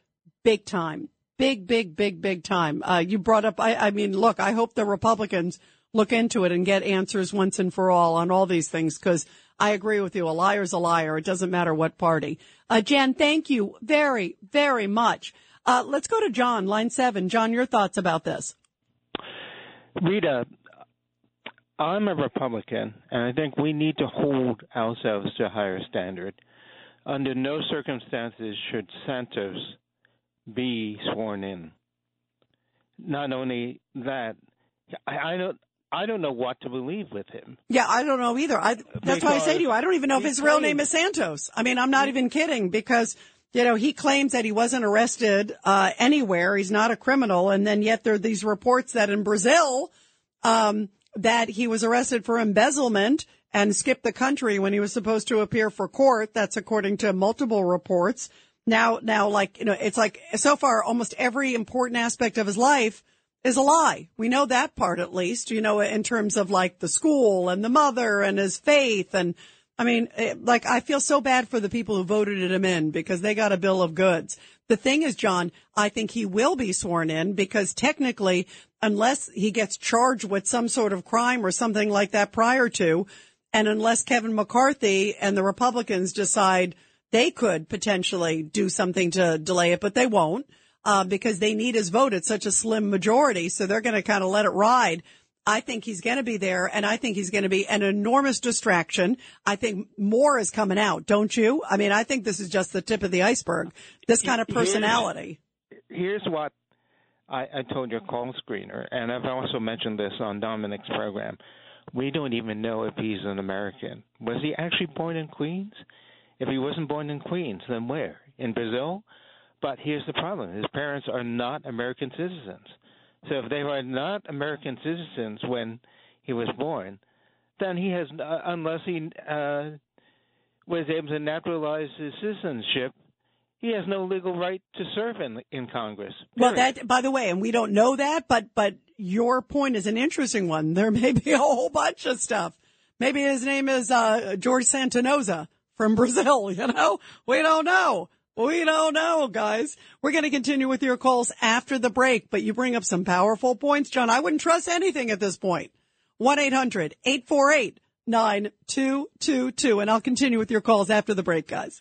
big time, big, big, big, big time. Uh, you brought up. I, I mean, look, I hope the Republicans look into it and get answers once and for all on all these things because I agree with you. A liar's a liar. It doesn't matter what party. Uh, Jan, thank you very, very much. Uh, let's go to John, line seven. John, your thoughts about this? Rita, I'm a Republican, and I think we need to hold ourselves to a higher standard. Under no circumstances should Santos be sworn in. Not only that, I, I don't. I don't know what to believe with him. Yeah, I don't know either. I, that's Because why I say to you, I don't even know if his real name is Santos. I mean, I'm not even kidding because, you know, he claims that he wasn't arrested, uh, anywhere. He's not a criminal. And then yet there are these reports that in Brazil, um, that he was arrested for embezzlement and skipped the country when he was supposed to appear for court. That's according to multiple reports. Now, now, like, you know, it's like so far almost every important aspect of his life is a lie. We know that part at least, you know, in terms of like the school and the mother and his faith. And I mean, it, like, I feel so bad for the people who voted him in because they got a bill of goods. The thing is, John, I think he will be sworn in because technically, unless he gets charged with some sort of crime or something like that prior to, and unless Kevin McCarthy and the Republicans decide they could potentially do something to delay it, but they won't uh, because they need his vote. It's such a slim majority, so they're going to kind of let it ride. I think he's going to be there, and I think he's going to be an enormous distraction. I think more is coming out, don't you? I mean, I think this is just the tip of the iceberg. This kind of Here's- personality. Here's what I, I told your call screener, and I've also mentioned this on Dominic's program. We don't even know if he's an American. Was he actually born in Queens? If he wasn't born in Queens, then where? In Brazil? But here's the problem his parents are not American citizens. So if they were not American citizens when he was born, then he has, uh, unless he uh, was able to naturalize his citizenship, he has no legal right to serve in in Congress. Well, that, by the way, and we don't know that, but, but your point is an interesting one. [LAUGHS] There may be a whole bunch of stuff. Maybe his name is, uh, George Santanoza from Brazil, [LAUGHS] you know? We don't know. We don't know, guys. We're going to continue with your calls after the break, but you bring up some powerful points, John. I wouldn't trust anything at this point. 1-800-848-9222. And I'll continue with your calls after the break, guys.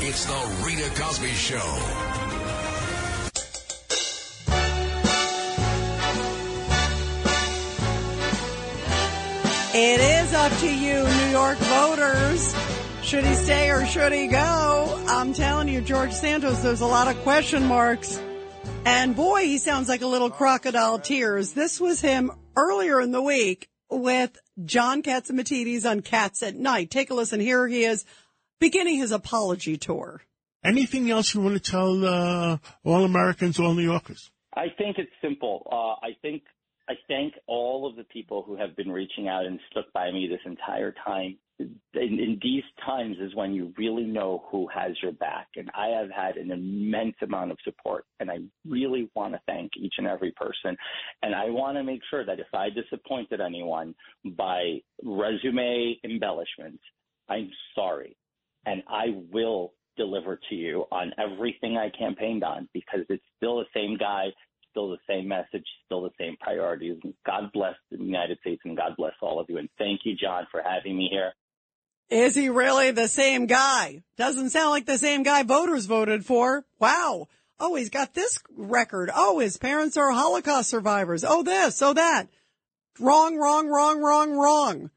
It's the Rita Cosby Show. It is up to you, New York voters. Should he stay or should he go? I'm telling you, George Santos, there's a lot of question marks. And boy, he sounds like a little crocodile tears. This was him earlier in the week with John Catsimatidis on Cats at Night. Take a listen. Here he is beginning his apology tour. Anything else you want to tell uh, all Americans, all New Yorkers? I think it's simple. Uh, I think I thank all of the people who have been reaching out and stuck by me this entire time. In, in these times is when you really know who has your back. And I have had an immense amount of support. And I really want to thank each and every person. And I want to make sure that if I disappointed anyone by resume embellishments, I'm sorry. And I will deliver to you on everything I campaigned on because it's still the same guy, still the same message, still the same priorities. God bless the United States and God bless all of you. And thank you, John, for having me here. Is he really the same guy? Doesn't sound like the same guy voters voted for. Wow. Oh, he's got this record. Oh, his parents are Holocaust survivors. Oh, this, oh, that. Wrong, wrong, wrong, wrong, wrong.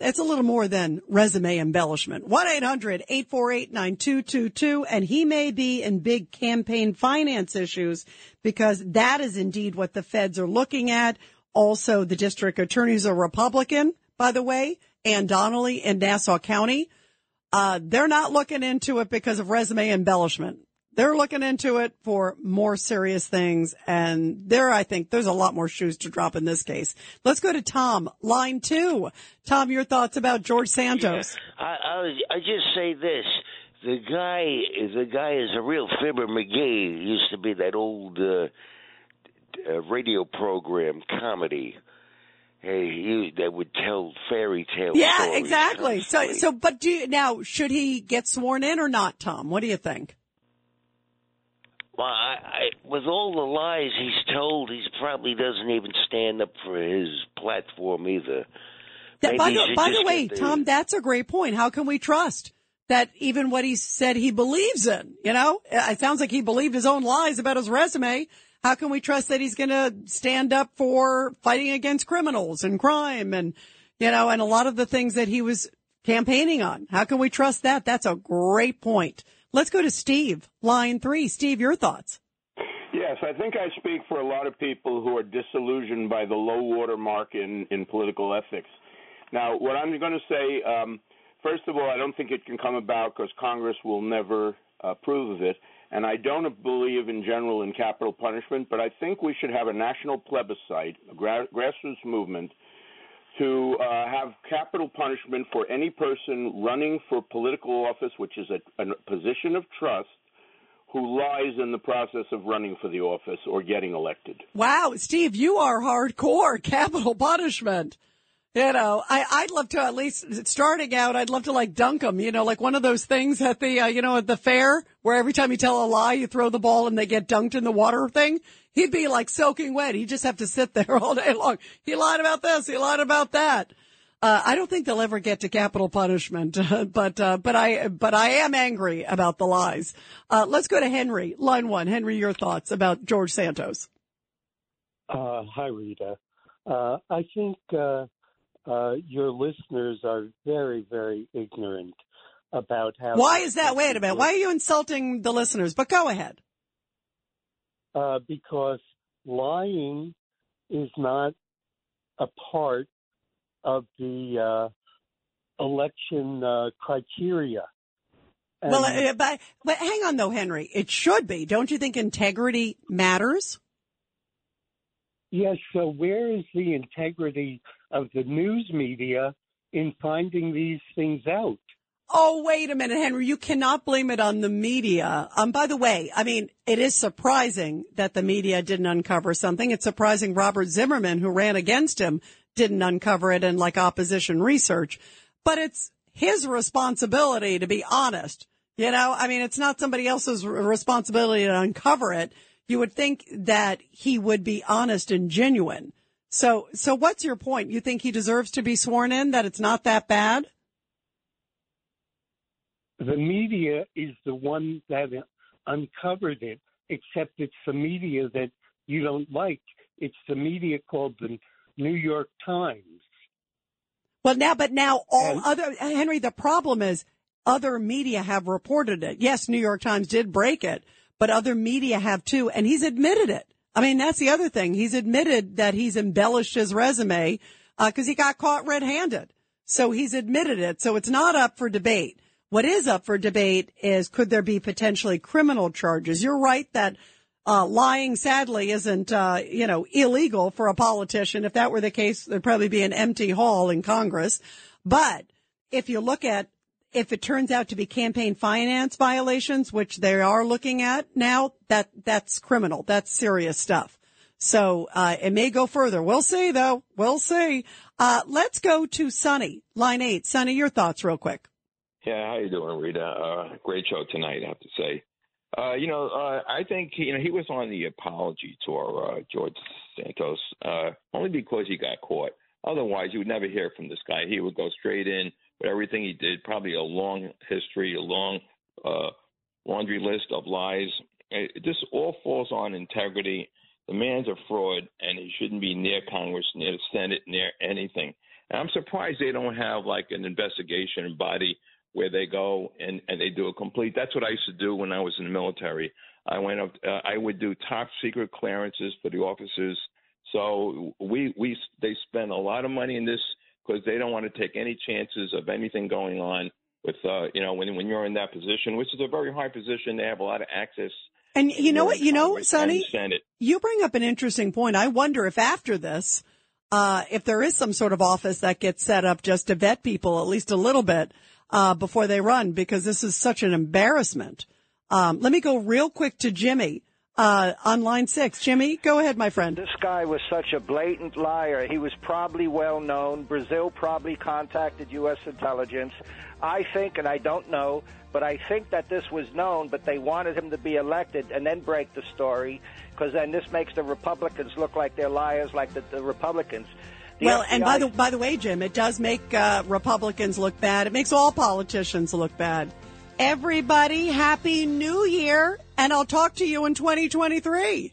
That's a little more than resume embellishment. 1-800-848-9222. And he may be in big campaign finance issues because that is indeed what the feds are looking at. Also, the district attorneys are Republican, by the way, Anne Donnelly in Nassau County. Uh, they're not looking into it because of resume embellishment. They're looking into it for more serious things. And there, I think there's a lot more shoes to drop in this case. Let's go to Tom, line two. Tom, your thoughts about George Santos? Yeah, I, I, I just say this. The guy, the guy is a real Fibber McGee. Used to be that old uh, uh, radio program comedy. Hey, he, that would tell fairy tales. Yeah, exactly. So, so, but do you, now should he get sworn in or not, Tom? What do you think? Well, I, I, with all the lies he's told, he probably doesn't even stand up for his platform either. That, by the, by the way, the, Tom, that's a great point. How can we trust that even what he said he believes in? You know, it sounds like he believed his own lies about his resume. How can we trust that he's going to stand up for fighting against criminals and crime and, you know, and a lot of the things that he was campaigning on? How can we trust that? That's a great point. Let's go to Steve, line three. Steve, your thoughts. Yes, I think I speak for a lot of people who are disillusioned by the low water mark in, in political ethics. Now, what I'm going to say, um, first of all, I don't think it can come about because Congress will never approve of it. And I don't believe in general in capital punishment, but I think we should have a national plebiscite, a gra- grassroots movement to uh, have capital punishment for any person running for political office, which is a, a position of trust, who lies in the process of running for the office or getting elected. Wow, Steve, you are hardcore capital punishment. You know, I, I'd love to at least starting out, I'd love to like dunk them, you know, like one of those things at the, uh, you know, at the fair where every time you tell a lie, you throw the ball and they get dunked in the water thing. He'd be like soaking wet. He'd just have to sit there [LAUGHS] all day long. He lied about this. He lied about that. Uh, I don't think they'll ever get to capital punishment, [LAUGHS] but, uh, but I, but I am angry about the lies. Uh, let's go to Henry, line one. Henry, your thoughts about George Santos. Uh, hi, Rita. Uh, I think, uh, your listeners are very, very ignorant about how. Why is that? Wait a minute. Why are you insulting the listeners? But go ahead. Uh, because lying is not a part of the uh, election uh, criteria. And well, uh, but, but hang on though, Henry. It should be. Don't you think integrity matters? Yes. So where is the integrity of the news media in finding these things out? Oh, wait a minute, Henry. You cannot blame it on the media. Um, by the way, I mean, it is surprising that the media didn't uncover something. It's surprising Robert Zimmerman, who ran against him, didn't uncover it in like opposition research. But it's his responsibility to be honest. You know, I mean, it's not somebody else's responsibility to uncover it. You would think that he would be honest and genuine. So, so what's your point? You think he deserves to be sworn in, that it's not that bad? the media is the one that uncovered it, except it's the media that you don't like. It's the media called the New York Times. Well, now, but now all and, other, Henry, the problem is other media have reported it. Yes, New York Times did break it, but other media have too, and he's admitted it. I mean, that's the other thing. He's admitted that he's embellished his resume, uh, cause he got caught red-handed. So he's admitted it. So it's not up for debate. What is up for debate is could there be potentially criminal charges? You're right that uh, lying, sadly, isn't uh, you know illegal for a politician. If that were the case, there'd probably be an empty hall in Congress. But if you look at if it turns out to be campaign finance violations, which they are looking at now, that that's criminal. That's serious stuff. So uh, it may go further. We'll see, though. We'll see. Uh, let's go to Sonny, line eight. Sonny, your thoughts, real quick. Yeah, how you doing, Rita? Uh, great show tonight, I have to say. Uh, you know, uh, I think you know he was on the apology tour, uh, George Santos, uh, only because he got caught. Otherwise, you would never hear from this guy. He would go straight in everything he did. Probably a long history, a long uh, laundry list of lies. It, this all falls on integrity. The man's a fraud, and he shouldn't be near Congress, near the Senate, near anything. And I'm surprised they don't have like an investigation body where they go and and they do a complete. That's what I used to do when I was in the military. I went up. Uh, I would do top secret clearances for the officers. So we we they spend a lot of money in this because they don't want to take any chances of anything going on with uh you know when when you're in that position, which is a very high position. They have a lot of access. And you know what? You know, Sonny, you bring up an interesting point. I wonder if after this, uh, if there is some sort of office that gets set up just to vet people at least a little bit uh, before they run because this is such an embarrassment. Um, let me go real quick to Jimmy uh, on line six. Jimmy, go ahead, my friend. This guy was such a blatant liar. He was probably well known. Brazil probably contacted U.S. intelligence. I think, and I don't know, but I think that this was known, but they wanted him to be elected and then break the story because then this makes the Republicans look like they're liars, like the, the Republicans. The well, FBI... and by the by the way, Jim, it does make uh, Republicans look bad. It makes all politicians look bad. Everybody, happy New Year, and I'll talk to you in 2023.